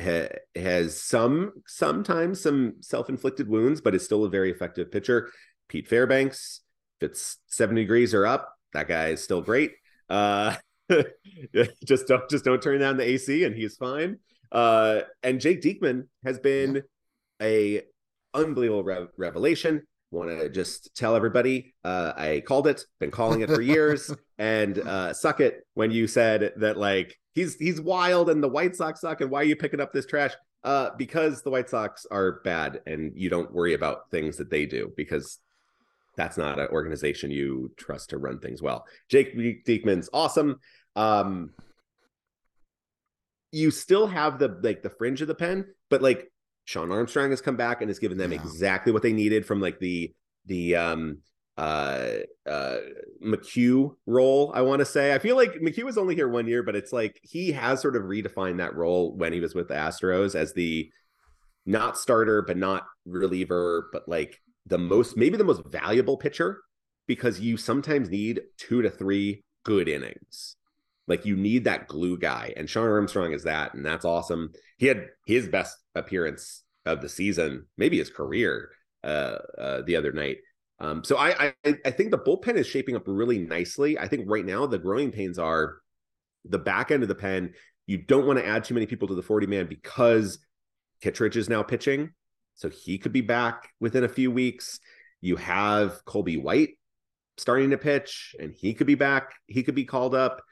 ha- has some sometimes some self-inflicted wounds, but is still a very effective pitcher. Pete Fairbanks, if it's 70 degrees or up, that guy is still great. Uh, just don't just don't turn down the AC and he's fine. Uh, and Jake Diekman has been yeah. a unbelievable re- revelation. Want to just tell everybody uh, I called it, been calling it for years, and uh, suck it when you said that like he's he's wild and the White Sox suck, and why are you picking up this trash? Uh, because the White Sox are bad, and you don't worry about things that they do because that's not an organization you trust to run things well. Jake Diekman's awesome. Um, you still have the like the fringe of the pen, but like Shawn Armstrong has come back and has given them yeah. exactly what they needed from like the the um uh uh McHugh role, I want to say. I feel like McHugh was only here one year, but it's like he has sort of redefined that role when he was with the Astros as the not starter, but not reliever, but like the most maybe the most valuable pitcher because you sometimes need two to three good innings. Like you need that glue guy, and Shawn Armstrong is that, and that's awesome. He had his best appearance of the season, maybe his career, uh, uh, the other night. Um, so I, I I think the bullpen is shaping up really nicely. I think right now the growing pains are the back end of the pen. You don't want to add too many people to the 40 man because Kittredge is now pitching. So he could be back within a few weeks. You have Colby White starting to pitch, and he could be back. He could be called up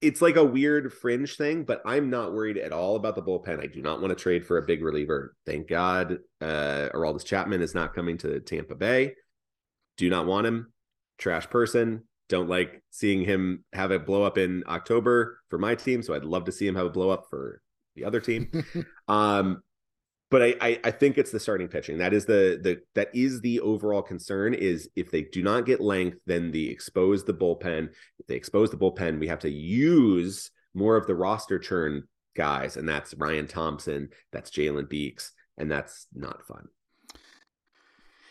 it's like a weird fringe thing, but I'm not worried at all about the bullpen. I do not want to trade for a big reliever. Thank God, uh, Aroldis Chapman is not coming to Tampa Bay. Do not want him. Trash person. Don't like seeing him have a blow up in October for my team. So I'd love to see him have a blow up for the other team. um, but I, I, I think it's the starting pitching. That is the the that is the overall concern. Is if they do not get length, then the expose the bullpen. If they expose the bullpen, we have to use more of the roster churn guys, and that's Ryan Thompson, that's Jalen Beeks, and that's not fun.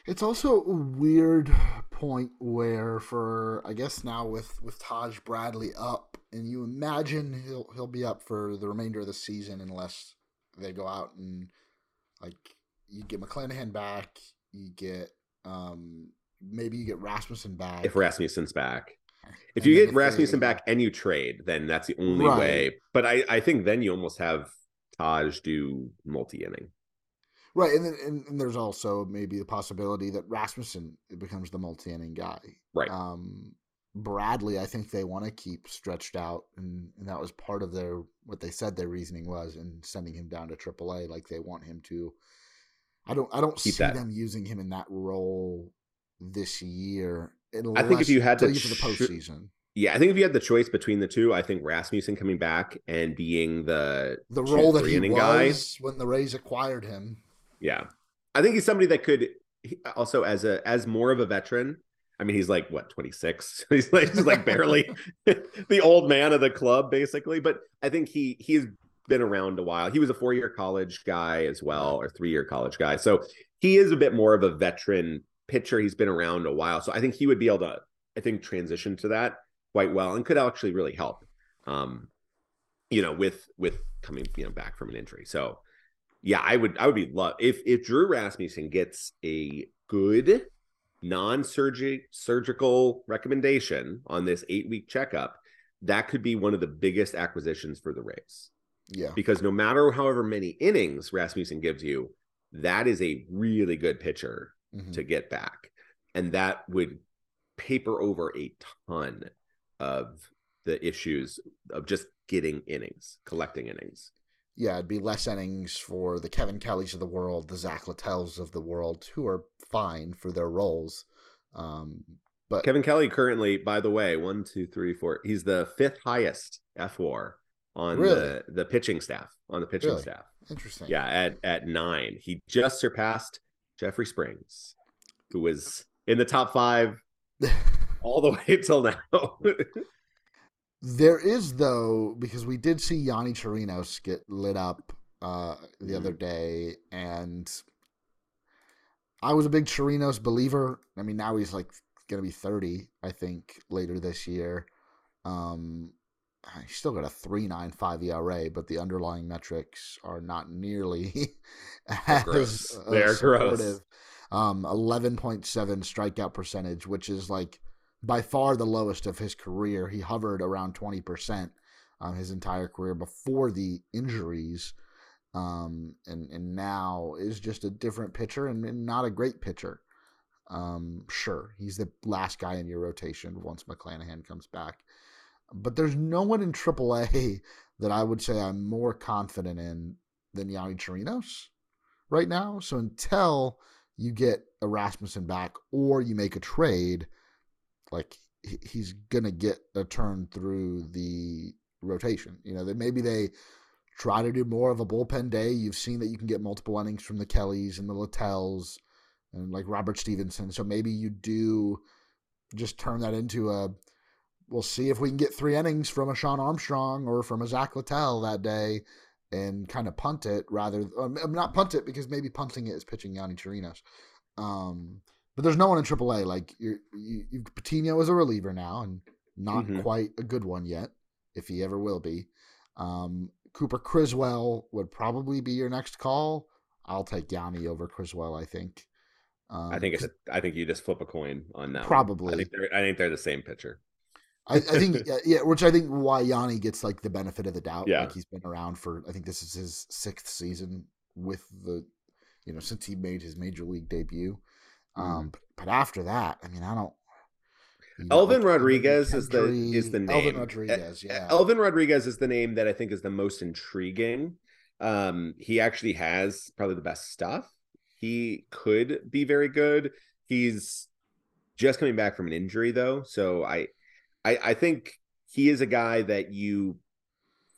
It's also a weird point where, for I guess now with with Taj Bradley up, and you imagine he'll he'll be up for the remainder of the season unless they go out and like you get McClanahan back, you get um maybe you get Rasmussen back. If Rasmussen's back. If And you get if Rasmussen they- back and you trade, then that's the only Right. way. But I, I think then you almost have Taj do multi inning. Right, and then and, and there's also maybe the possibility that Rasmussen becomes the multi-inning guy. Right. Um, Bradley, I think they want to keep stretched out, and, and that was part of their what they said their reasoning was in sending him down to AAA. Like they want him to. I don't. I don't Keep see that. them using him in that role this year. I think if you had to to the postseason, Yeah, I think if you had the choice between the two, I think Rasmussen coming back and being the the role that he was when the Rays acquired him. Yeah, I think he's somebody that could also as a as more of a veteran. I mean, he's like what twenty six. he's like he's like barely the old man of the club, basically. But I think he he's been around a while. He was a four year college guy as well, or three year college guy. So he is a bit more of a veteran pitcher. He's been around a while, so I think he would be able to, I think, transition to that quite well and could actually really help. Um, you know, with with coming you know back from an injury. So yeah, I would I would be love if if Drew Rasmussen gets a good non-surgery surgical recommendation on this eight week checkup, that could be one of the biggest acquisitions for the Rays. Yeah, Because no matter however many innings Rasmussen gives you, that is a really good pitcher Mhm. to get back. And that would paper over a ton of the issues of just getting innings, collecting innings. Yeah, it'd be less innings for the Kevin Kellys of the world, the Zack Littells of the world, who are fine for their roles. Um, but Kevin Kelly currently, by the way, one, two, three, four. He's the fifth highest F WAR on Really? the the pitching staff. On the pitching Really? staff, interesting. yeah, at at nine, he just surpassed Jeffrey Springs, who was in the top five all the way till now. There is though because we did see Yonny Chirinos get lit up uh, the other day, and I was a big Chirinos believer. I mean, now he's like going to be thirty, I think, later this year. Um, he's still got a three nine five ERA, but the underlying metrics are not nearly as gross. uh, They're gross. Um, eleven point seven strikeout percentage, which is like by far the lowest of his career. He hovered around 20% um, his entire career before the injuries. Um, and, and now is just a different pitcher and, and not a great pitcher. Um, sure, he's the last guy in your rotation once McClanahan comes back. But there's no one in AAA that I would say I'm more confident in than Yonny Chirinos right now. So until you get a Rasmussen back or you make a trade, like he's gonna get a turn through the rotation. You know, that maybe they try to do more of a bullpen day. You've seen that you can get multiple innings from the Kellys and the Littells and like Robert Stephenson. So maybe you do just turn that into a we'll see if we can get three innings from a Shawn Armstrong or from a Zack Littell that day and kind of punt it rather um, not punt it because maybe punting it is pitching Yonny Chirinos. Um, but there's no one in AAA. Like you're, you, you Patino is a reliever now, and not Mhm. quite a good one yet, if he ever will be. Um, Cooper Criswell would probably be your next call. I'll take Yonny over Criswell. I think. Um, I think it's. A, I think you just flip a coin on that. one. Probably. I think they're. I think they're the same pitcher. I, I think yeah, yeah, which I think why Yonny gets like the benefit of the doubt. Yeah. Like he's been around for I think this is his sixth season with the you know, since he made his major league debut. Um but, but after that, I mean I don't you Elvin like, Rodriguez is the is the name. Elvin Rodriguez, yeah. Elvin Rodriguez is the name that I think is the most intriguing. Um, he actually has probably the best stuff. He could be very good. He's just coming back from an injury though, so I, I, I think he is a guy that you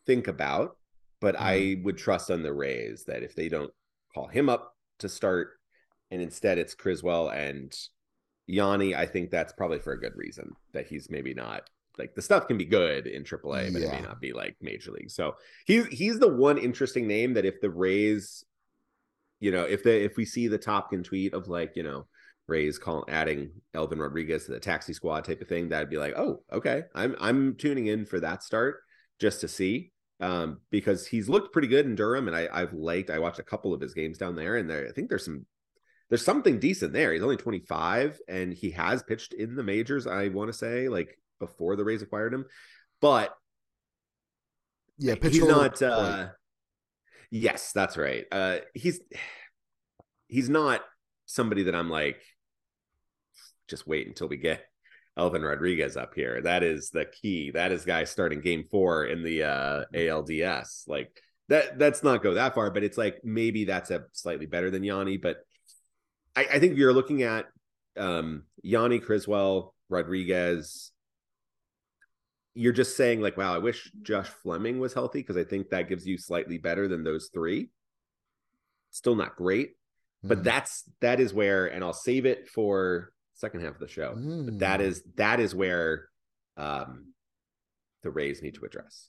think about, but I Mm-hmm. would trust on the Rays that if they don't call him up to start, and instead it's Criswell and Yonny, I think that's probably for a good reason that he's maybe not like the stuff can be good in AAA, but it may not be like major league. So he's he's the one interesting name that if the Rays, you know, if the if we see the Topkin tweet of like, you know, Rays call adding Elvin Rodriguez to the taxi squad type of thing, that'd be like, oh, okay. I'm I'm tuning in for that start just to see. um, because he's looked pretty good in Durham, and I, I've liked. I watched a couple of his games down there, and there I think there's some there's something decent there. He's only 25, and he has pitched in the majors. I want to say like before the Rays acquired him, but yeah, he's not. Uh, yes, that's right. Uh, he's he's not somebody that I'm like. Just wait until we get Elvin Rodriguez up here. That is the key. That is guy starting game four in the uh, ALDS. Like that. That's not go that far, but it's like maybe that's a slightly better than Yonny. But I, I think you're looking at um, Yonny Criswell, Rodriguez. You're just saying like, wow, I wish Josh Fleming was healthy because I think that gives you slightly better than those three. Still not great, but mm. that's that is where, and I'll save it for second half of the show. Mm. But that mm. is that is where um, the Rays need to address.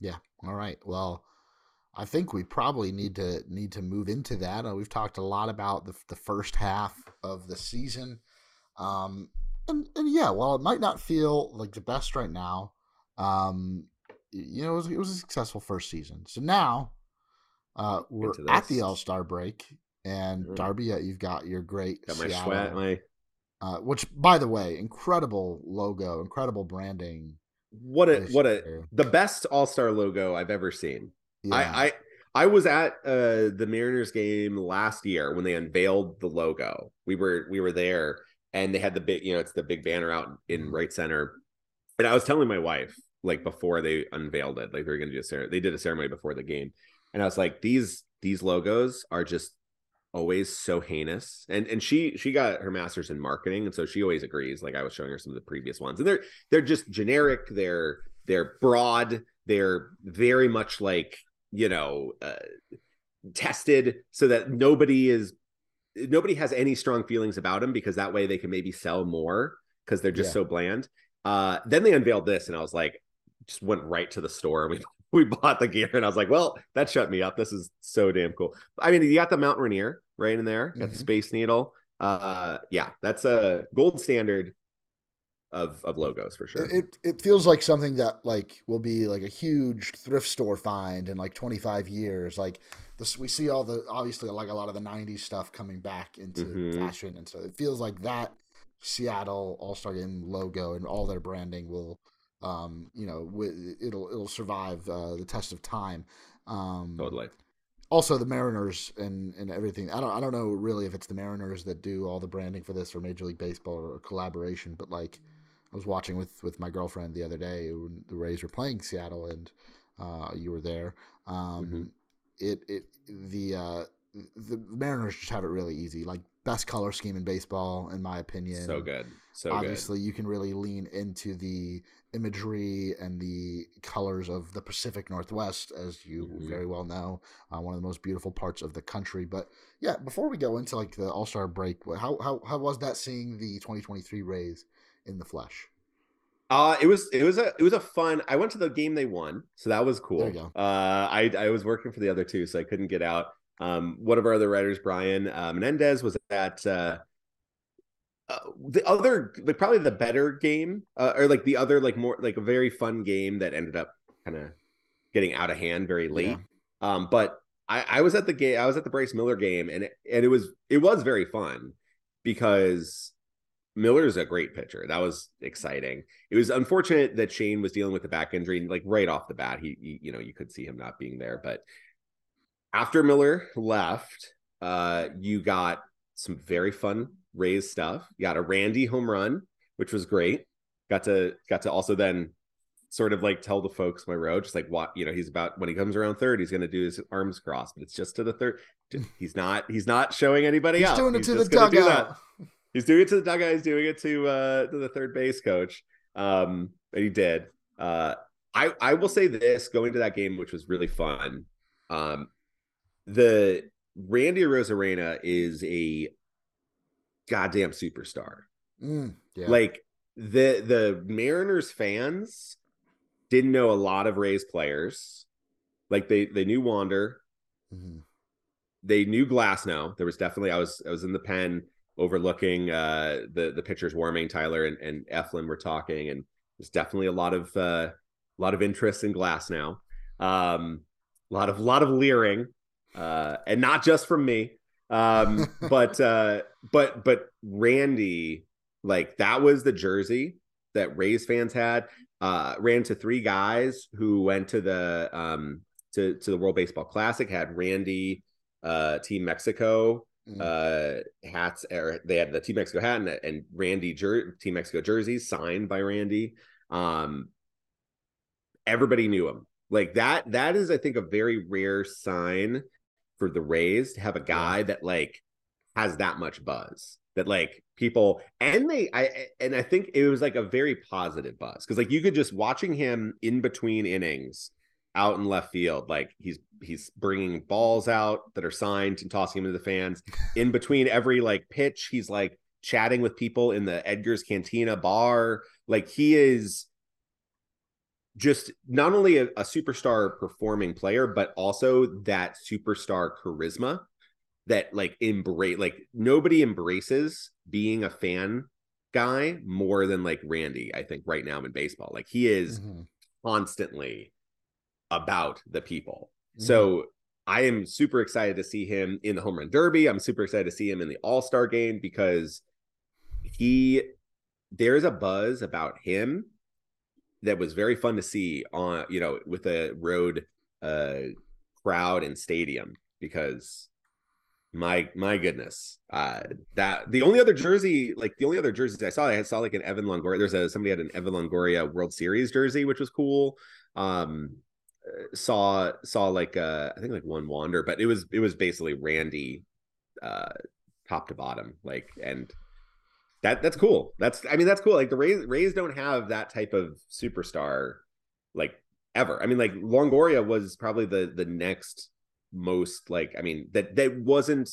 Yeah. All right. Well, I think we probably need to need to move into that. Uh, we've talked a lot about the, the first half of the season, um, and and yeah, while it might not feel like the best right now, um, you know, it was, it was a successful first season. So now uh, we're at the All Star break, and mm. Darby, you've got your great got my Seattle, sweat, my uh, which, by the way, incredible logo, incredible branding. What a what a the best All Star logo I've ever seen. Yeah. I, I I was at uh, the Mariners game last year when they unveiled the logo. We were we were there, and they had the big you know it's the big banner out in mm-hmm. right center. And I was telling my wife like before they unveiled it, like they were going to do a ceremony. They did a ceremony before the game, and I was like, these these logos are just always so heinous and and she she got her master's in marketing and so she always agrees like i was showing her some of the previous ones and they're they're just generic they're they're broad they're very much like you know uh, tested so that nobody is nobody has any strong feelings about them because that way they can maybe sell more because they're just yeah. so bland uh then they unveiled this and i was like just went right to the store we we bought the gear and I was like, well, that shut me up. This is so damn cool. I mean, you got the Mount Rainier right in there, got mm-hmm. the Space Needle. Uh, yeah, that's a gold standard of of logos for sure. It it feels like something that like will be like a huge thrift store find in like 25 years. Like this, we see all the obviously like a lot of the 90s stuff coming back into mm-hmm. fashion, and so it feels like that Seattle All Star Game logo and all their branding will um, you know, it'll it'll survive uh, the test of time. Um, totally. Also, the Mariners and, and everything. I don't I don't know really if it's the Mariners that do all the branding for this or Major League Baseball or collaboration, but like I was watching with with my girlfriend the other day when the Rays were playing Seattle and uh, you were there. Um, mm-hmm. It it the uh, the Mariners just have it really easy. Like best color scheme in baseball, in my opinion. So good. So obviously good. you can really lean into the imagery and the colors of the Pacific Northwest, as you mm-hmm. very well know, uh, one of the most beautiful parts of the country. But yeah, before we go into like the All Star break, how how how was that seeing the 2023 Rays in the flesh? Uh, it was it was a it was a fun. I went to the game they won, so that was cool. Uh, I I was working for the other two, so I couldn't get out. Um, one of our other writers, Brian uh, Menendez, was at uh, uh, the other, like probably the better game, uh, or like the other, like more like a very fun game that ended up kind of getting out of hand very late. Yeah. Um, but I, I was at the game, I was at the Bryce Miller game, and it, and it was it was very fun because Miller is a great pitcher. That was exciting. It was unfortunate that Shane was dealing with the back injury, like right off the bat. He, he, you know, you could see him not being there. But after Miller left, uh, you got some very fun Rays stuff. You got a Randy home run, which was great. Got to got to also then sort of like tell the folks my road, just like what you know, he's about when he comes around third, he's gonna do his arms crossed, but it's just to the third. He's not he's not showing anybody he's out. Doing it he's to the dugout. He's doing it to the dugout, he's doing it to uh to the third base coach. Um and he did. Uh I I will say this going to that game, which was really fun. Um the Randy Arozarena is a goddamn superstar. Mm, yeah. Like the the Mariners fans didn't know a lot of Rays players. Like they they knew Wander. Mm-hmm. They knew Glasnow. There was definitely I was I was in the pen overlooking uh the the pitchers warming Tyler and, and Eflin were talking and there's definitely a lot of uh a lot of interest in glasnow. Um, a lot of lot of leering, uh, and not just from me. Um, but uh, but but Randy, like that was the jersey that Rays fans had. Uh, ran to three guys who went to the um to to the World Baseball Classic. Had Randy, uh, Team Mexico mm. uh hats or they had the Team Mexico hat and, and Randy jer- Team Mexico jerseys signed by Randy. Um, everybody knew him like that. That is, I think, a very rare sign for the Rays to have a guy yeah. that like has that much buzz that like people and they I and I think it was like a very positive buzz because like you could just watching him in between innings out in left field like he's he's bringing balls out that are signed and tossing them to the fans in between every like pitch he's like chatting with people in the Edgar's Cantina bar like he is just not only a, a superstar performing player but also that superstar charisma that like embrace like nobody embraces being a fan guy more than like Randy, I think, right now in baseball. Like he is mm-hmm. constantly about the people. Mm-hmm. So I am super excited to see him in the home run derby. I'm super excited to see him in the all-star game because he there's a buzz about him that was very fun to see on you know with a road uh crowd and stadium because my my goodness uh that the only other jersey like the only other jerseys i saw i saw like an evan longoria there's a somebody had an evan longoria world series jersey which was cool um saw saw like uh i think like one wander but it was it was basically randy uh top to bottom like and that that's cool that's i mean that's cool like the rays rays don't have that type of superstar like ever i mean like longoria was probably the the next most like I mean that that wasn't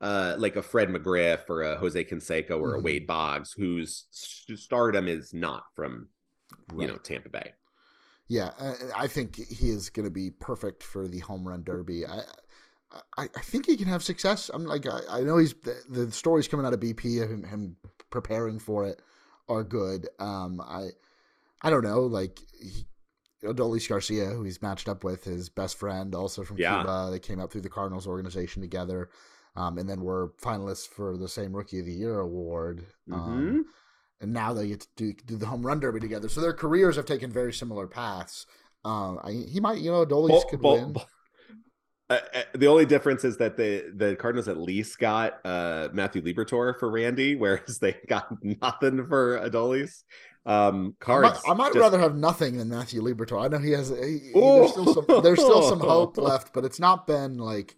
uh like a Fred McGriff or a Jose Canseco or mm-hmm. a Wade Boggs whose stardom is not from right. you know Tampa Bay. Yeah, I think he is going to be perfect for the home run derby. I, I, I think he can have success. I'm like, I, I know he's the, the, stories coming out of BP of him, him preparing for it are good. Um, I, I don't know, like he, Adolis Garcia, who he's matched up with, his best friend, also from yeah. Cuba. They came up through the Cardinals organization together, um, and then were finalists for the same Rookie of the Year award. Um, mm-hmm. And now they get to do, do, the home run derby together. So their careers have taken very similar paths. Um, I, he might, you know, Adolis could win. Uh, uh, the only difference is that the the Cardinals at least got uh, Matthew Liberatore for Randy, whereas they got nothing for Adolis. Um, cards. I might, I might just... rather have nothing than Matthew Liberatore. I know he has. He, there's, still some, there's still some hope left, but it's not been like.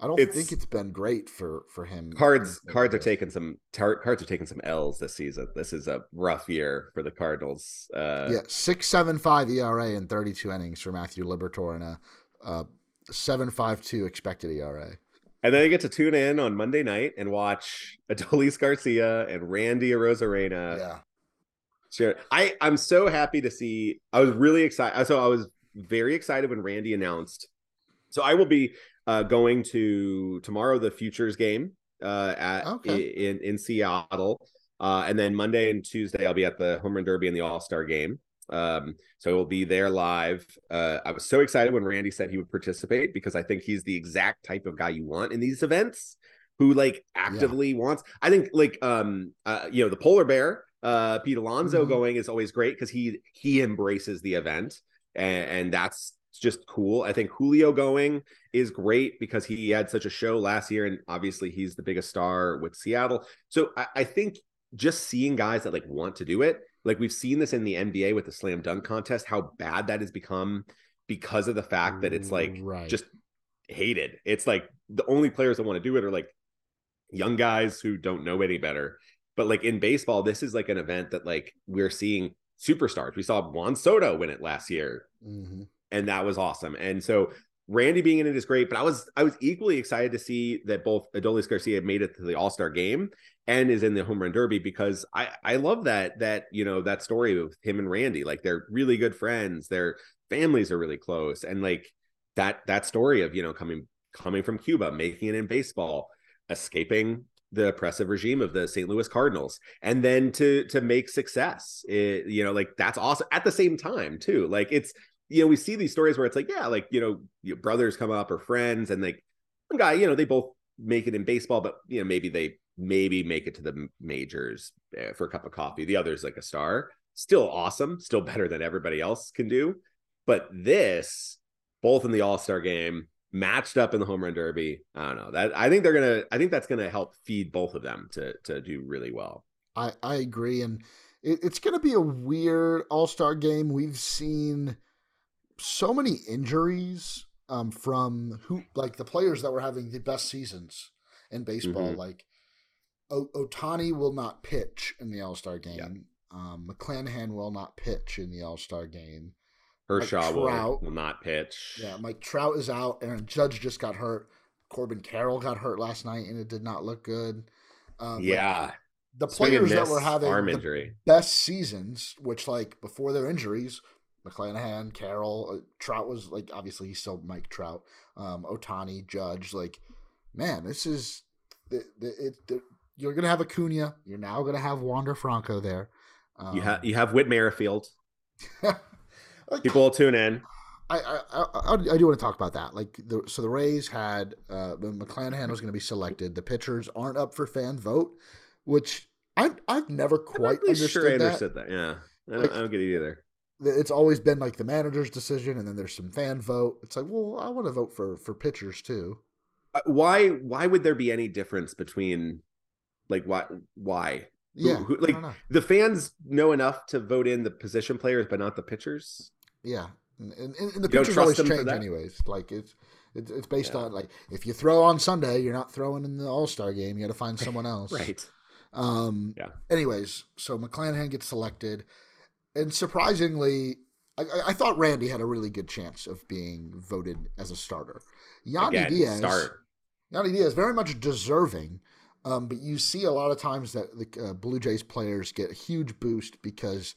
I don't it's, think it's been great for for him. Cards cards are taking some tar, cards are taking some L's this season. This is a rough year for the Cardinals. Uh, yeah, six seven five ERA in thirty two innings for Matthew Liberatore and a, a seven five two expected ERA. And then you get to tune in on Monday night and watch Adolis Garcia and Randy Arozarena yeah. Sure. I I'm so happy to see. I was really excited. So I was very excited when Randy announced. So I will be uh, going to tomorrow the Futures game uh, at okay. in in Seattle, uh, and then Monday and Tuesday I'll be at the Home Run Derby and the All Star game. Um, so we'll be there live. Uh, I was so excited when Randy said he would participate because I think he's the exact type of guy you want in these events who like actively yeah. wants. I think like um uh, you know the polar bear uh, Pete Alonso mm-hmm. going is always great because he he embraces the event, and, and that's just cool. I think Julio going is great because he had such a show last year, and obviously he's the biggest star with Seattle. So I, I think just seeing guys that like want to do it, like we've seen this in the NBA with the slam dunk contest, how bad that has become because of the fact that it's like right. just hated. It's like the only players that want to do it are like young guys who don't know any better. But like in baseball, this is like an event that like we're seeing superstars. We saw Juan Soto win it last year, mm-hmm. And that was awesome. And so Randy being in it is great, but I was I was equally excited to see that both Adolis Garcia made it to the All Star game and is in the home run derby because I I love that that you know that story of him and Randy like they're really good friends, their families are really close, and like that that story of you know coming coming from Cuba, making it in baseball, escaping the oppressive regime of the St. Louis Cardinals and then to to make success it, you know like that's awesome at the same time too like it's you know, we see these stories where it's like, yeah, like, you know, your brothers come up or friends and like one guy, you know, they both make it in baseball, but you know, maybe they maybe make it to the majors eh, for a cup of coffee. The other's like a star. Still awesome, still better than everybody else can do. But this, both in the All-Star game, matched up in the home run derby. I don't know. That I think they're gonna I think that's gonna help feed both of them to to do really well. I, I agree. And it, it's gonna be a weird all-star game. We've seen so many injuries um, from who like the players that were having the best seasons in baseball. Mhm. Like o- Ohtani will not pitch in the All Star game. Yeah. Um, McClanahan will not pitch in the All Star game. Kershaw will, will not pitch. Yeah, Mike Trout is out. Aaron Judge just got hurt. Corbin Carroll got hurt last night, and it did not look good. Um, like, yeah. the Swing and players that were having the best seasons, which like before their injuries, McClanahan, Carroll, uh, Trout was like obviously he's still Mike Trout, um, Ohtani, Judge. Like, man, this is the, the, it, the, you're gonna have Acuna. You're now gonna have Wander Franco there. Um, You have you have Whit Merrifield. like, People will tune in. I, I, I, I do want to talk about that. Like, the, so the Rays had uh, McClanahan was going to be selected. The pitchers aren't up for fan vote, which I I've never quite I'm understood sure I that. understood that. Yeah. I don't, Like- I don't get it either. It's always been like the manager's decision and then there's some fan vote. It's like well i want to vote for for pitchers too. Uh, Why why would there be any difference between like why why? Yeah who- I like the fans know enough to vote in the position players but not the pitchers? yeah and, and, and the You pitchers always change anyways. Like it's it's, it's based Yeah. on like if you throw on sunday you're not throwing in the all-star game. You got to find someone else. Right. um Yeah. anyways so mcclanahan gets selected and surprisingly I, I- thought Randy had a really good chance of being voted as a starter. Yandy Again, Diaz, start. Yandy Diaz very much deserving, um, but you see a lot of times that the uh, Blue Jays players get a huge boost because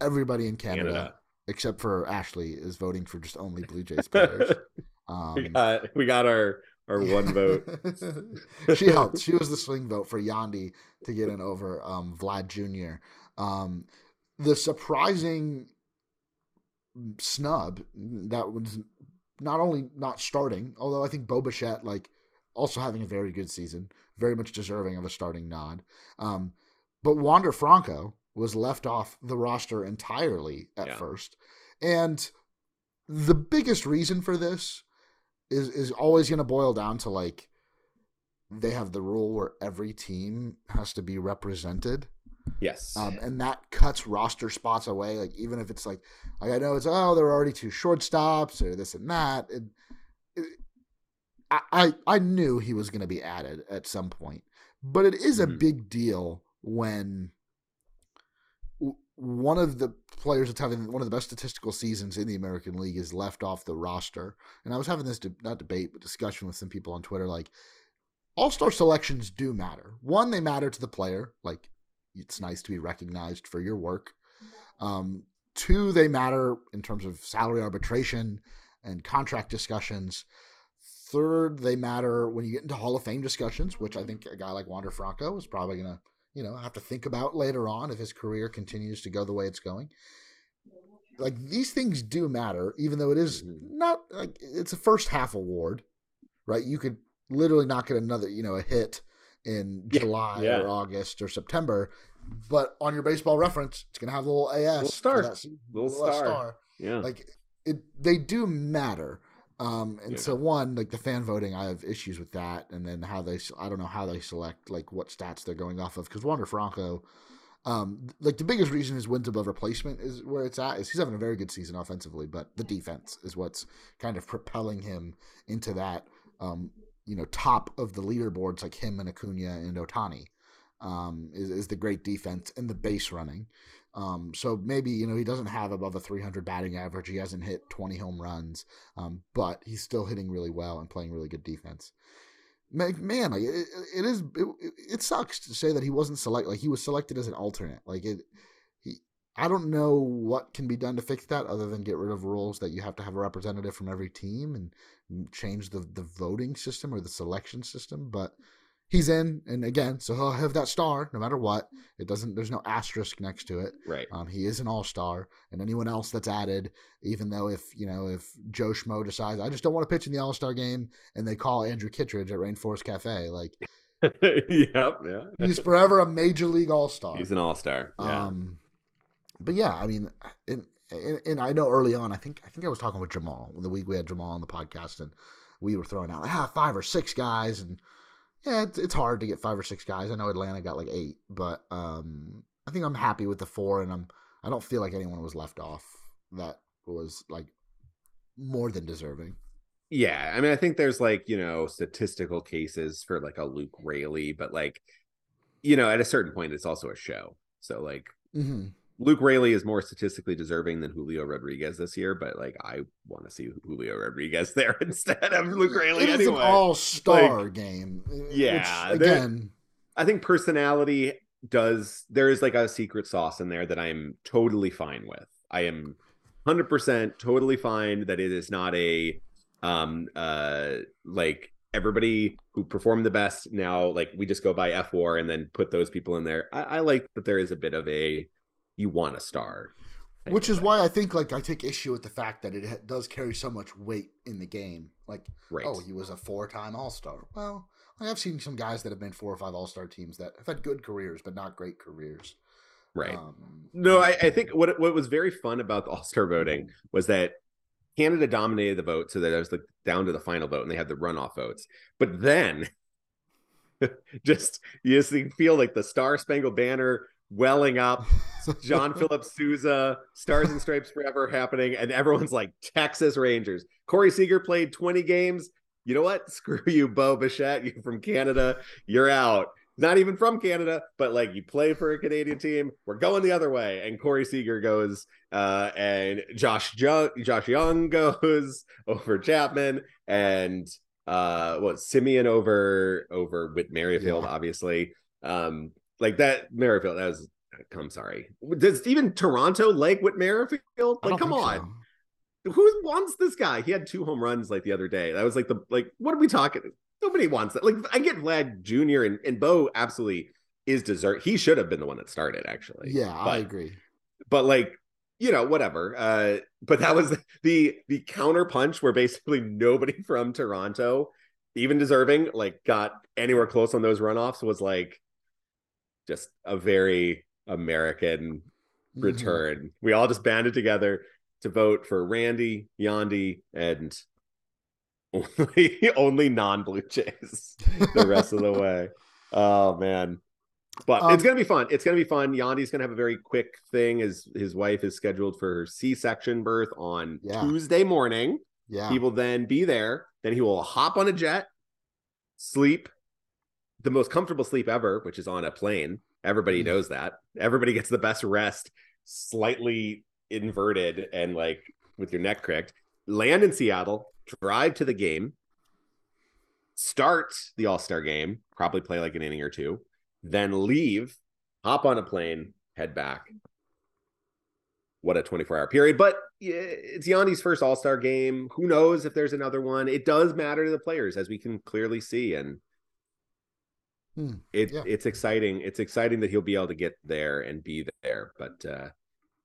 everybody in Canada, Canada. except for Ashley is voting for just only Blue Jays players. Um, we got we got our our one vote. she helped. She was the swing vote for Yandy to get in over um, Vlad Jr. Um, the surprising snub that was not only not starting, although I think Bo Bichette like also having a very good season, very much deserving of a starting nod. Um, but Wander Franco was left off the roster entirely at Yeah. first, and the biggest reason for this is is always going to boil down to like they have the rule where every team has to be represented Yes. um, and that cuts roster spots away. Like even if it's like, like I know it's oh there are already two shortstops or this and that. And it, I, I I knew he was going to be added at some point, but it is a Mhm. big deal when w- one of the players that's having one of the best statistical seasons in the American League is left off the roster. And I was having this de- not debate but discussion with some people on Twitter like. All star selections do matter. One, they matter to the player. Like, it's nice to be recognized for your work. Um, two, they matter in terms of salary arbitration and contract discussions. Third, they matter when you get into Hall of Fame discussions, which I think a guy like Wander Franco is probably going to, you know, have to think about later on if his career continues to go the way it's going. Like these things do matter, even though it is Mhm. not like it's a first half award, right? You could literally not get another, you know, a hit in Yeah, July yeah. or August or September, but on your baseball reference, it's gonna have a little AS, Little star. season, Little S star. yeah. Like it, they do matter. Um, and Yeah. so one, like the fan voting, I have issues with that, and then how they, I don't know how they select like what stats they're going off of because Wander Franco, um, like the biggest reason his wins above replacement is where it's at is he's having a very good season offensively, but the defense is what's kind of propelling him into that, um, you know, top of the leaderboards like him and Acuna and Ohtani, um, is, is the great defense and the base running. Um, so maybe you know he doesn't have above a 300 batting average. He hasn't hit 20 home runs, um, but he's still hitting really well and playing really good defense. Man, like it, it is. It, it sucks to say that he wasn't selected. Like he was selected as an alternate. Like it. I don't know what can be done to fix that other than get rid of rules that you have to have a representative from every team and change the the voting system or the selection system. But he's in, and again, so he'll have that star no matter what. It doesn't. There's no asterisk next to it. Right. Um, he is an all star, and anyone else that's added, even though if you know if Joe Schmo decides I just don't want to pitch in the All Star game, and they call Andrew Kittredge at Rainforest Cafe, like yep. Yeah. he's forever a major league all star. He's an all star. Yeah. Um, but yeah, I mean, and, and and I know early on, I think I think I was talking with Jamal the week we had Jamal on the podcast, and we were throwing out ah five or six guys, and yeah, it's, it's hard to get five or six guys. I know Atlanta got like eight, but um, I think I'm happy with the four, and I'm I don't feel like anyone was left off that was like more than deserving. Yeah, I mean, I think there's like you know statistical cases for like a Luke Raley, but like you know, at a certain point, it's also a show. So like Mm-hmm. Luke Raley is more statistically deserving than Julio Rodriguez this year, but like I want to see Julio Rodriguez there instead of Luke Raley It is anyway. an all star game. uh, Yeah, which, again, I think personality does there is like a secret sauce in there that I am totally fine with. I am 100% totally fine that it is not a um uh like everybody who performed the best now like we just go by F4 and then put those people in there. I, I like that there is a bit of a you want a star. which is why I think like I take issue with the fact that it does carry so much weight in the game. Like, right. oh, he was a four-time All-Star. Well, I have seen some guys that have been four or five All-Star teams that have had good careers, but not great careers. right. Um, No, I, I think what what was very fun about the All Star voting was that Canada dominated the vote, so that it was like down to the final vote, and they had the runoff votes. But then, just you just feel like the Star Spangled Banner welling up, John Philip Sousa, Stars and Stripes Forever happening, and everyone's like Texas Rangers. Corey Seager played twenty games. You know what? Screw you, Bo Bichette. You're from Canada. You're out not even from Canada, but like you play for a Canadian team. We're going the other way. And Corey Seager goes, uh, and Josh Jung, Josh Jung goes over Chapman, and uh, what Semien over over with Merrifield, Yeah. obviously. Um, like that Merrifield. That was. I'm sorry. Does even Toronto like Whit Merrifield? Like, come on. so. Who wants this guy? He had two home runs like the other day. That was like the like. What are we talking? Nobody wants that. Like I get Vlad Jr. and and Bo absolutely is dessert. He should have been the one that started actually. Yeah, I agree. But like you know whatever. Uh, but that was the the counter punch where basically nobody from Toronto, even deserving, like got anywhere close on those runoffs was like just a very American Mhm. return. We all just banded together to vote for Randy, Yandy, and only only non-blue jays the rest of the way. Oh man. But Um, it's gonna be fun. It's gonna be fun. Yandy's gonna have a very quick thing. His his wife is scheduled for her C-section birth on Yeah. Tuesday morning. Yeah. He will then be there. Then he will hop on a jet, sleep, the most comfortable sleep ever, which is on a plane. Everybody Mm. knows that. Everybody gets the best rest, slightly inverted and like with your neck cracked. Land in Seattle, drive to the game, start the All Star game, probably play like an inning or two, then leave, hop on a plane, head back. What a 24 hour period. But it's Yandy's first All Star game. Who knows if there's another one? It does matter to the players, as we can clearly see. And Hmm, it, yeah. it's exciting. It's exciting that he'll be able to get there and be there. But, uh,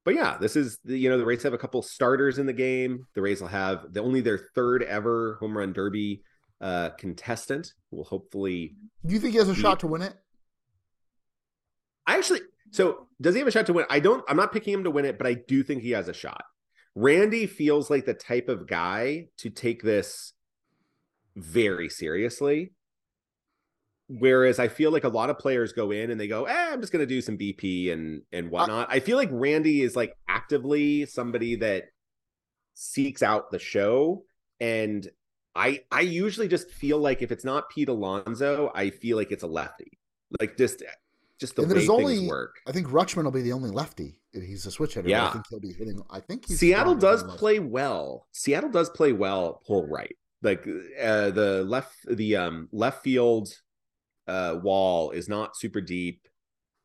but yeah, this is the, you know, the Rays have a couple starters in the game. The Rays will have the only their third ever home run derby uh contestant will hopefully Do you think he has a shot to win it? I actually so does he have a shot to win? I don't I'm not picking him to win it, but I do think he has a shot. Randy feels like the type of guy to take this very seriously. Whereas I feel like a lot of players go in and they go, eh, I'm just gonna do some BP and and whatnot. I feel like Randy is like actively somebody that seeks out the show. And I I usually just feel like if it's not Pete Alonso, I feel like it's a lefty. Like just just the And way there's things only- work. I think Rutschman will be the only lefty. He's a switch hitter. Yeah. I think he'll be hitting. I think he's Seattle does play well. Seattle does play well pull right. Like uh the left the um left field uh wall is not super deep.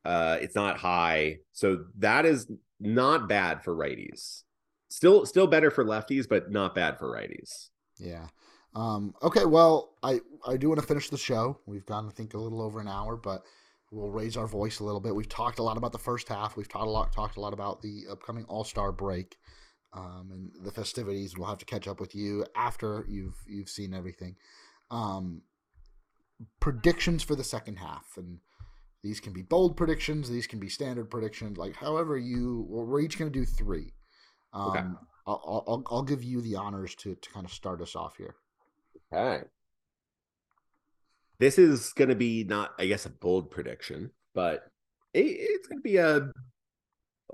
Uh it's not high. So that is not bad for righties. Still still better for lefties but not bad for righties. Yeah. Um, okay, well, I I do want to finish the show. We've gone, I think, a little over an hour, but we'll raise our voice a little bit. We've talked a lot about the first half. We've talked a lot talked a lot about the upcoming All Star break um, and the festivities. We'll have to catch up with you after you've you've seen everything. Um, predictions for the second half, and these can be bold predictions. These can be standard predictions. Like however you, well, we're each going to do three. Um, okay. I'll, I'll I'll give you the honors to to kind of start us off here. Okay. This is going to be not, I guess, a bold prediction, but it, it's going to be a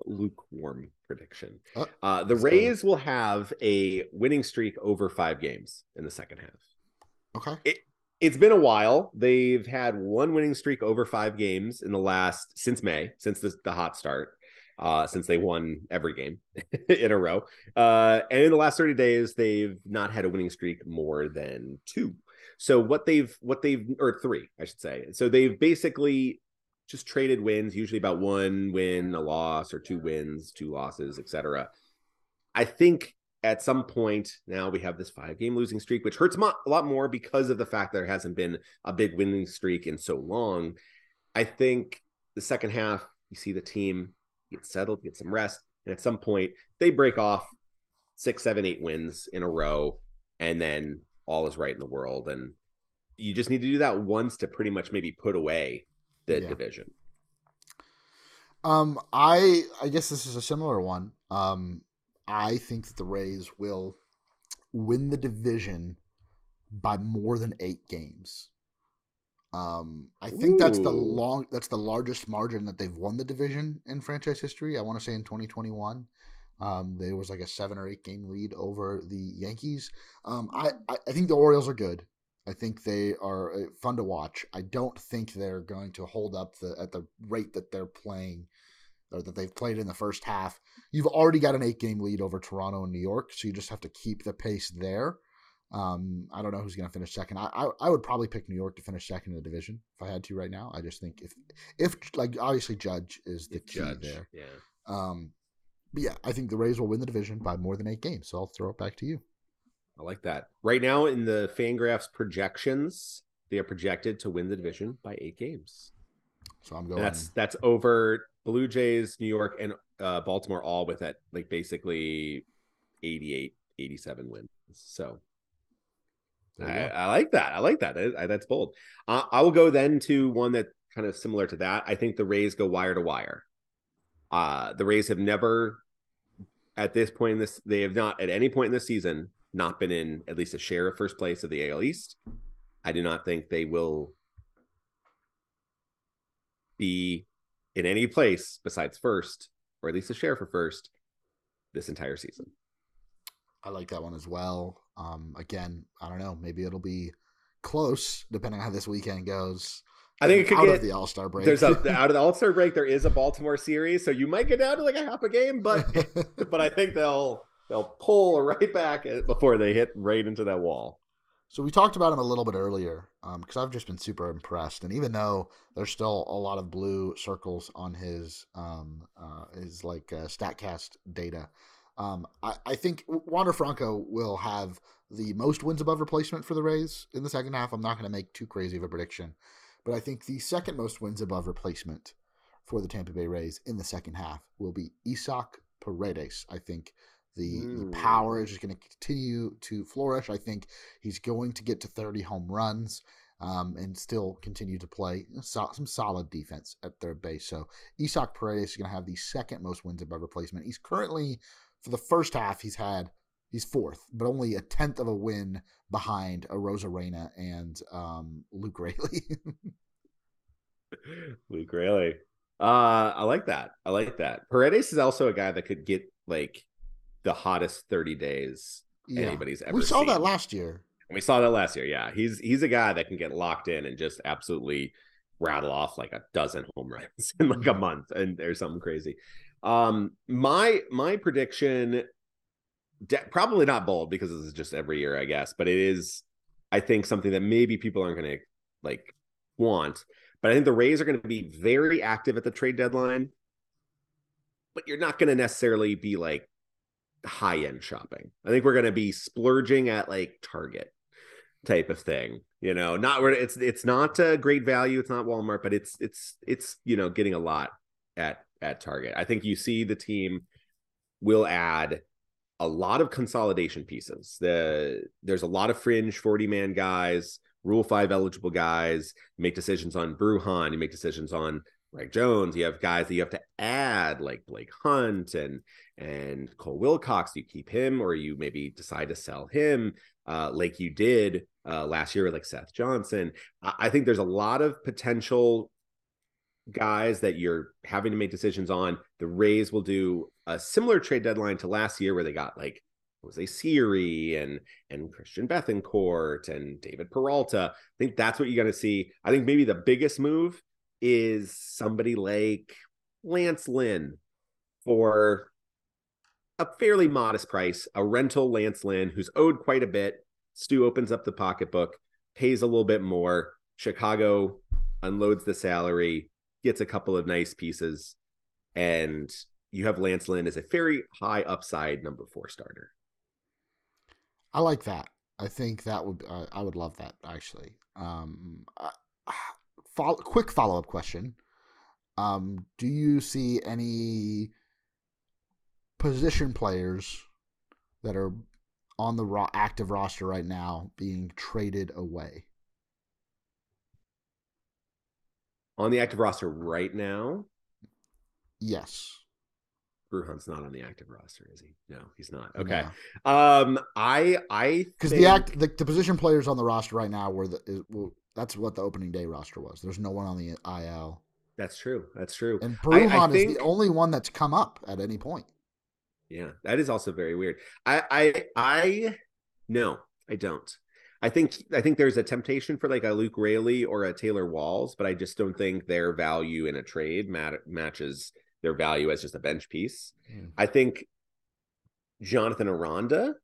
lukewarm prediction. Oh, uh, the Rays will have a winning streak over five games in the second half. Okay. It, it's been a while. They've had one winning streak over five games in the last since May, since the, the hot start, uh, since they won every game in a row. Uh, and in the last 30 days, they've not had a winning streak more than two. So what they've what they've or three, I should say. So they've basically just traded wins, usually about one win, a loss, or two wins, two losses, etc. I think at some point now we have this five game losing streak, which hurts a lot more because of the fact that there hasn't been a big winning streak in so long. I think the second half, you see the team get settled, get some rest, and at some point they break off six, seven, eight wins in a row, and then all is right in the world. And you just need to do that once to pretty much maybe put away the yeah. division? Um, I I guess this is a similar one. Um, I think that the Rays will win the division by more than eight games. Um, I think Ooh. that's the long that's the largest margin that they've won the division in franchise history. I want to say in 2021. Um, there was like a seven or eight game lead over the Yankees. Um, I, I think the Orioles are good. I think they are uh, fun to watch. I don't think they're going to hold up the at the rate that they're playing or that they've played in the first half. You've already got an eight game lead over Toronto and New York, so you just have to keep the pace there. Um, I don't know who's going to finish second. I, I, I would probably pick New York to finish second in the division if I had to right now. I just think if if like obviously Judge is the if key Judge, there. Yeah. Um, but yeah, I think the Rays will win the division by more than eight games. So I'll throw it back to you. I like that. Right now in the Fangraphs projections, they are projected to win the division by eight games. So I'm going. That's that's over Blue Jays, New York, and uh, Baltimore all with it, like basically 88, 87 wins. So I, I, like that. I like that. I, I, that's bold. Uh, I will go then to one that kind of similar to that. I think the Rays go wire to wire. Uh, the Rays have never, at this point in this, they have not at any point in the season not been in at least a share of first place of the AL East. I do not think they will be in any place besides first, or at least a share for first, this entire season. I like that one as well. Um, again, I don't know. Maybe it'll be close depending on how this weekend goes. I think it could out get of the All Star break. There's a out of the All Star break. There is a Baltimore series, so you might get down to like a half a game, but but I think they'll they'll pull right back before they hit right into that wall. So we talked about him a little bit earlier because um, I've just been super impressed, and even though there's still a lot of blue circles on his um, uh, his like uh, Statcast data, um, I, I think Wander Franco will have the most wins above replacement for the Rays in the second half. I'm not going to make too crazy of a prediction, but I think the second most wins above replacement for the Tampa Bay Rays in the second half will be Isaac Paredes. I think the, the power is just going to continue to flourish. I think he's going to get to 30 home runs um, and still continue to play so, some solid defense at third base. So Isaac Paredes is going to have the second most wins above replacement. He's currently, for the first half, he's had he's fourth, but only a tenth of a win behind Arozarena and um, Luke Raley. Luke Raley. Uh, I like that. I like that. Paredes is also a guy that could get like the hottest 30 days yeah. anybody's ever We saw seen. that last year. We saw that last year. Yeah. He's he's a guy that can get locked in and just absolutely rattle off like a dozen home runs in like a mm-hmm. month and there's something crazy. Um my my prediction de- probably not bold because this is just every year I guess, but it is I think something that maybe people aren't going to like want. But I think the Rays are going to be very active at the trade deadline. But you're not going to necessarily be like high end shopping. I think we're going to be splurging at like Target. type of thing. You know, not where it's it's not a great value. It's not Walmart, but it's it's it's you know getting a lot at at Target. I think you see the team will add a lot of consolidation pieces. The there's a lot of fringe 40 man guys, rule five eligible guys, make decisions on Bruján, you make decisions on Greg Jones. You have guys that you have to add like Blake Hunt and and Cole Wilcox. You keep him, or you maybe decide to sell him, uh, like you did uh, last year, like Seth Johnson. I, I think there's a lot of potential guys that you're having to make decisions on. The Rays will do a similar trade deadline to last year, where they got like Jose Siri and and Christian Bethancourt and David Peralta. I think that's what you're going to see. I think maybe the biggest move is somebody like Lance Lynn for a fairly modest price, a rental Lance Lynn who's owed quite a bit. Stu opens up the pocketbook, pays a little bit more. Chicago unloads the salary, gets a couple of nice pieces, and you have Lance Lynn as a very high upside number four starter. I like that. I think that would uh, I would love that actually. Um, uh, quick follow up question: um, Do you see any position players that are on the ro- active roster right now being traded away? On the active roster right now? Yes. Bruján's not on the active roster, is he? No, he's not. Okay. No. Um, I I because think... the act the, the, position players on the roster right now were the is, that's what the opening day roster was. There's no one on the IL. That's true. That's true. And Bruján think... is the only one that's come up at any point. Yeah, that is also very weird. I I I no, I don't. I think I think there's a temptation for like a Luke Raley or a Taylor Walls, but I just don't think their value in a trade mat- matches their value as just a bench piece. Mm. I think Jonathan Aranda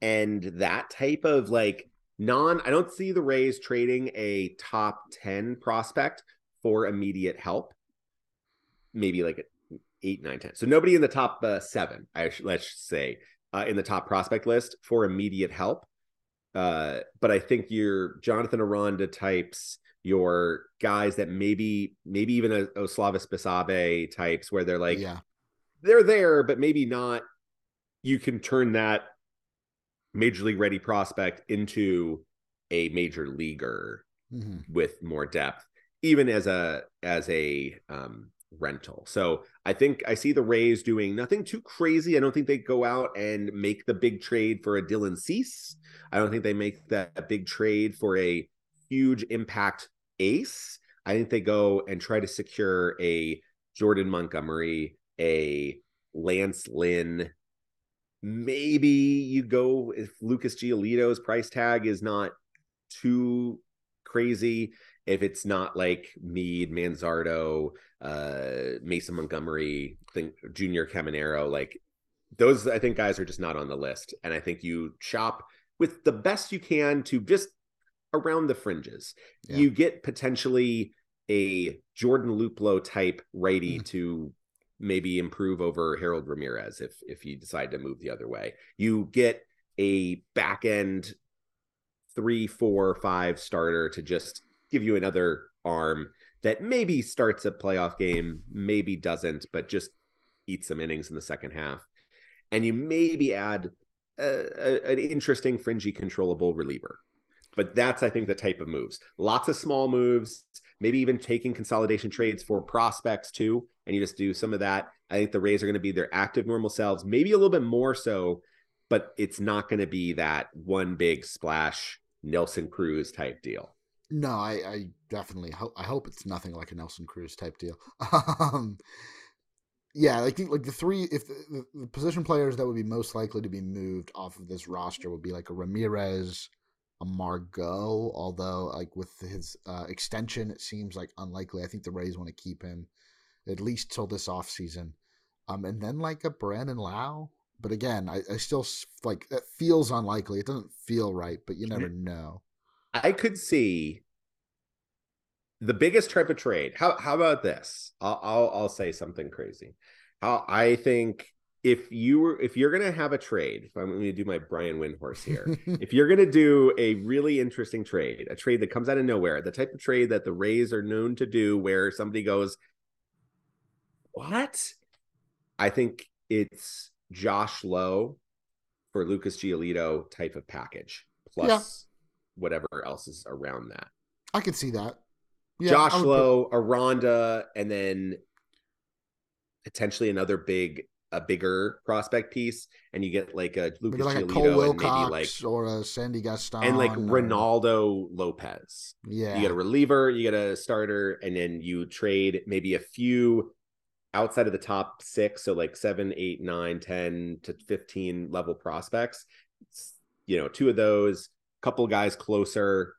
and that type of like non I don't see the Rays trading a top 10 prospect for immediate help. Maybe like eight, nine, 10. So nobody in the top uh, seven, I should, let's say, uh, in the top prospect list for immediate help. Uh, but I think your Jonathan Aranda types, your guys that maybe, maybe even a Osleivis Basabe types where they're like, yeah, they're there, but maybe not. You can turn that major league ready prospect into a major leaguer mm-hmm. with more depth, even as a as a um, rental. So I think I see the Rays doing nothing too crazy. I don't think they go out and make the big trade for a Dylan Cease. I don't think they make that big trade for a huge impact ace. I think they go and try to secure a Jordan Montgomery, a Lance Lynn. Maybe you go if Lucas Giolito's price tag is not too crazy if it's not like Mead, Manzardo, uh, Mason Montgomery, think Junior Caminero, like those, I think guys are just not on the list. And I think you shop with the best you can to just around the fringes. Yeah. You get potentially a Jordan Luplow type righty mm. to maybe improve over Harold Ramirez if if you decide to move the other way. You get a back end three, four, five starter to just give you another arm that maybe starts a playoff game, maybe doesn't, but just eats some innings in the second half. And you maybe add a, a, an interesting, fringy, controllable reliever. But that's, I think, the type of moves. Lots of small moves, maybe even taking consolidation trades for prospects too. And you just do some of that. I think the Rays are going to be their active, normal selves, maybe a little bit more so, but it's not going to be that one big splash Nelson Cruz type deal. No, I, I definitely hope. I hope it's nothing like a Nelson Cruz type deal. um, yeah, I think like the three, if the, the, position players that would be most likely to be moved off of this roster would be like a Ramirez, a Margot. Although like with his uh, extension, it seems like unlikely. I think the Rays want to keep him at least till this off season. Um, and then like a Brandon Lowe. But again, I, I still like it feels unlikely. It doesn't feel right, but you never know. I could see the biggest type of trade. How how about this? I'll I'll, I'll say something crazy. How I think if you were if you're gonna have a trade, if I'm gonna do my Brian Windhorst here, if you're gonna do a really interesting trade, a trade that comes out of nowhere, the type of trade that the Rays are known to do, where somebody goes, "What?" I think it's Josh Lowe for Lucas Giolito type of package, plus yeah. whatever else is around that. I can see that. Yeah, Josh Lowe, put... Aranda, and then potentially another big a bigger prospect piece, and you get like a Lucas like Giolito a Cole Wilcox like, or a Sandy Gaston and like or... Reynaldo Lopez. Yeah, you get a reliever, you get a starter, and then you trade maybe a few outside of the top six, so like seven, eight, nine, 10 to 15 level prospects. You know, two of those, a couple guys closer.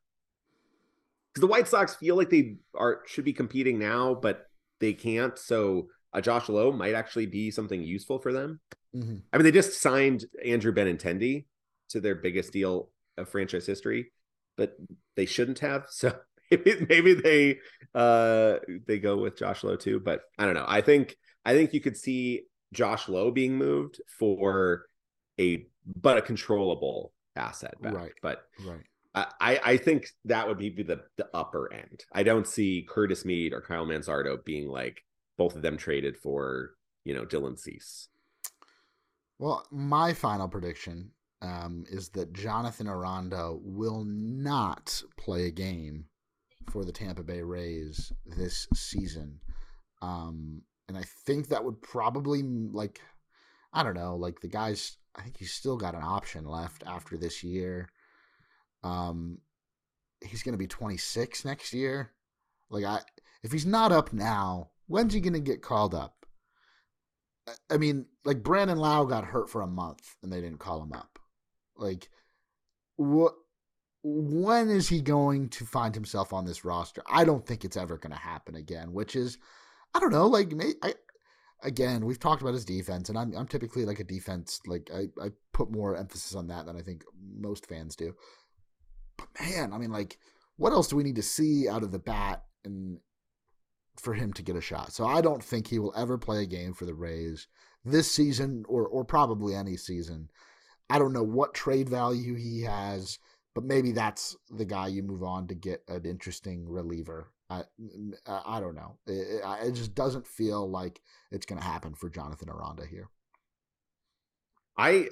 Because the White Sox feel like they are should be competing now, but they can't. So a Josh Lowe might actually be something useful for them. Mm-hmm. I mean, they just signed Andrew Benintendi to their biggest deal of franchise history, but they shouldn't have. So maybe, maybe they uh they go with Josh Lowe too. But I don't know. I think I think you could see Josh Lowe being moved for a but a controllable asset back. Right. But right. I, I think that would be the the upper end. I don't see Curtis Mead or Kyle Manzardo being like both of them traded for you know Dylan Cease. Well, my final prediction um, is that Jonathan Aranda will not play a game for the Tampa Bay Rays this season. Um, and I think that would probably like I don't know, like the guys I think he's still got an option left after this year. Um he's going to be 26 next year. Like I if he's not up now, When's he going to get called up? I mean, like Brandon Lowe got hurt for a month and they didn't call him up. Like, what? When is he going to find himself on this roster? I don't think it's ever going to happen again. Which is, I don't know. Like, I again, we've talked about his defense, and I'm I'm typically like a defense. Like, I I put more emphasis on that than I think most fans do. But man, I mean, like, what else do we need to see out of the bat and for him to get a shot. So I don't think he will ever play a game for the Rays this season or or probably any season. I don't know what trade value he has, but maybe that's the guy you move on to get an interesting reliever. I I don't know. It, it just doesn't feel like it's going to happen for Jonathan Aranda here. I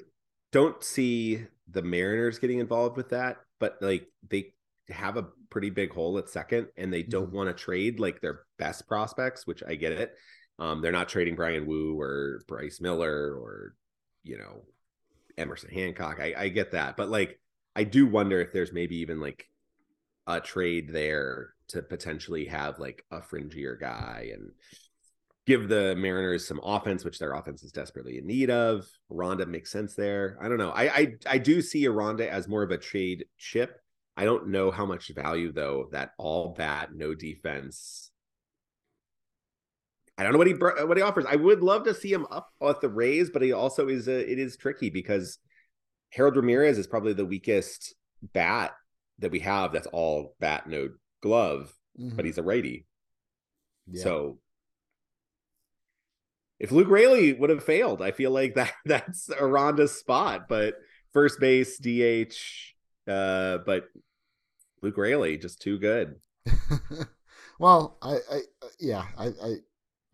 don't see the Mariners getting involved with that, but like they have a pretty big hole at second and they don't mm-hmm. want to trade like their best prospects, which I get it. Um, they're not trading Bryan Woo or Bryce Miller or, you know, Emerson Hancock. I, I get that. But like, I do wonder if there's maybe even like a trade there to potentially have like a fringier guy and give the Mariners some offense, which their offense is desperately in need of. Aranda makes sense there. I don't know. I I, I do see Aranda as more of a trade chip I don't know how much value though that all bat, no defense. I don't know what he what he offers. I would love to see him up at the Rays, but he also is a, it is tricky because Harold Ramirez is probably the weakest bat that we have. That's all bat, no glove, mm-hmm. but he's a righty. Yeah. So if Luke Raley would have failed, I feel like that that's Aranda's spot. But first base, DH, uh, but Luke Raley just too good. well, I, I yeah, I, I,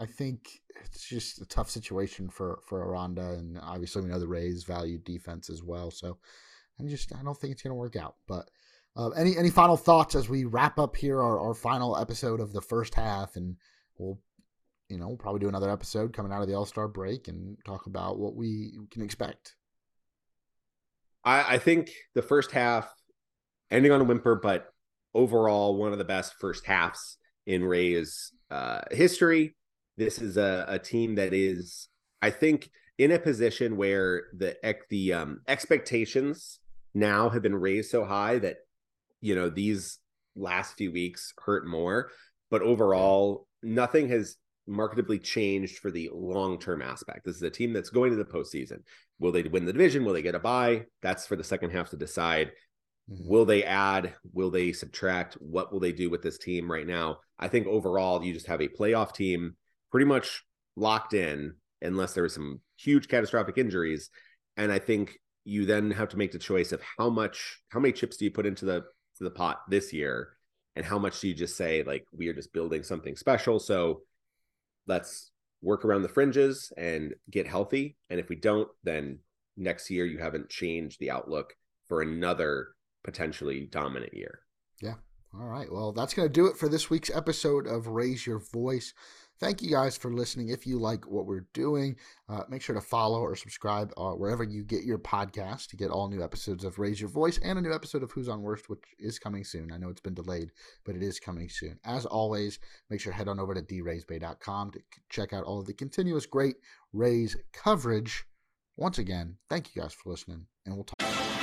I think it's just a tough situation for for Aranda, and obviously we know the Rays value defense as well. So I just I don't think it's going to work out. But uh, any any final thoughts as we wrap up here our, our final episode of the first half, and we'll you know we'll probably do another episode coming out of the All Star break and talk about what we can expect. I, I think the first half ending on a whimper, but overall one of the best first halves in Rays uh, history. This is a, a team that is, I think, in a position where the the um, expectations now have been raised so high that you know these last few weeks hurt more, but overall nothing has marketably changed for the long term aspect. This is a team that's going to the postseason. Will they win the division? Will they get a bye? That's for the second half to decide. Mm-hmm. Will they add? Will they subtract? What will they do with this team right now? I think overall, you just have a playoff team pretty much locked in. unless there was some huge catastrophic injuries. And I think you then have to make the choice of how much, how many chips do you put into the to the pot this year, and how much do you just say like we are just building something special? So let's work around the fringes and get healthy. And if we don't, then next year you haven't changed the outlook for another potentially dominant year. Yeah. All right. Well, that's going to do it for this week's episode of Raise Your Voice. Thank you guys for listening. If you like what we're doing, uh, make sure to follow or subscribe uh, wherever you get your podcast to get all new episodes of Raise Your Voice and a new episode of Who's on Worst, which is coming soon. I know it's been delayed, but it is coming soon. As always, make sure to head on over to draysbay.com to check out all of the continuous great Rays coverage. Once again, thank you guys for listening, and we'll talk.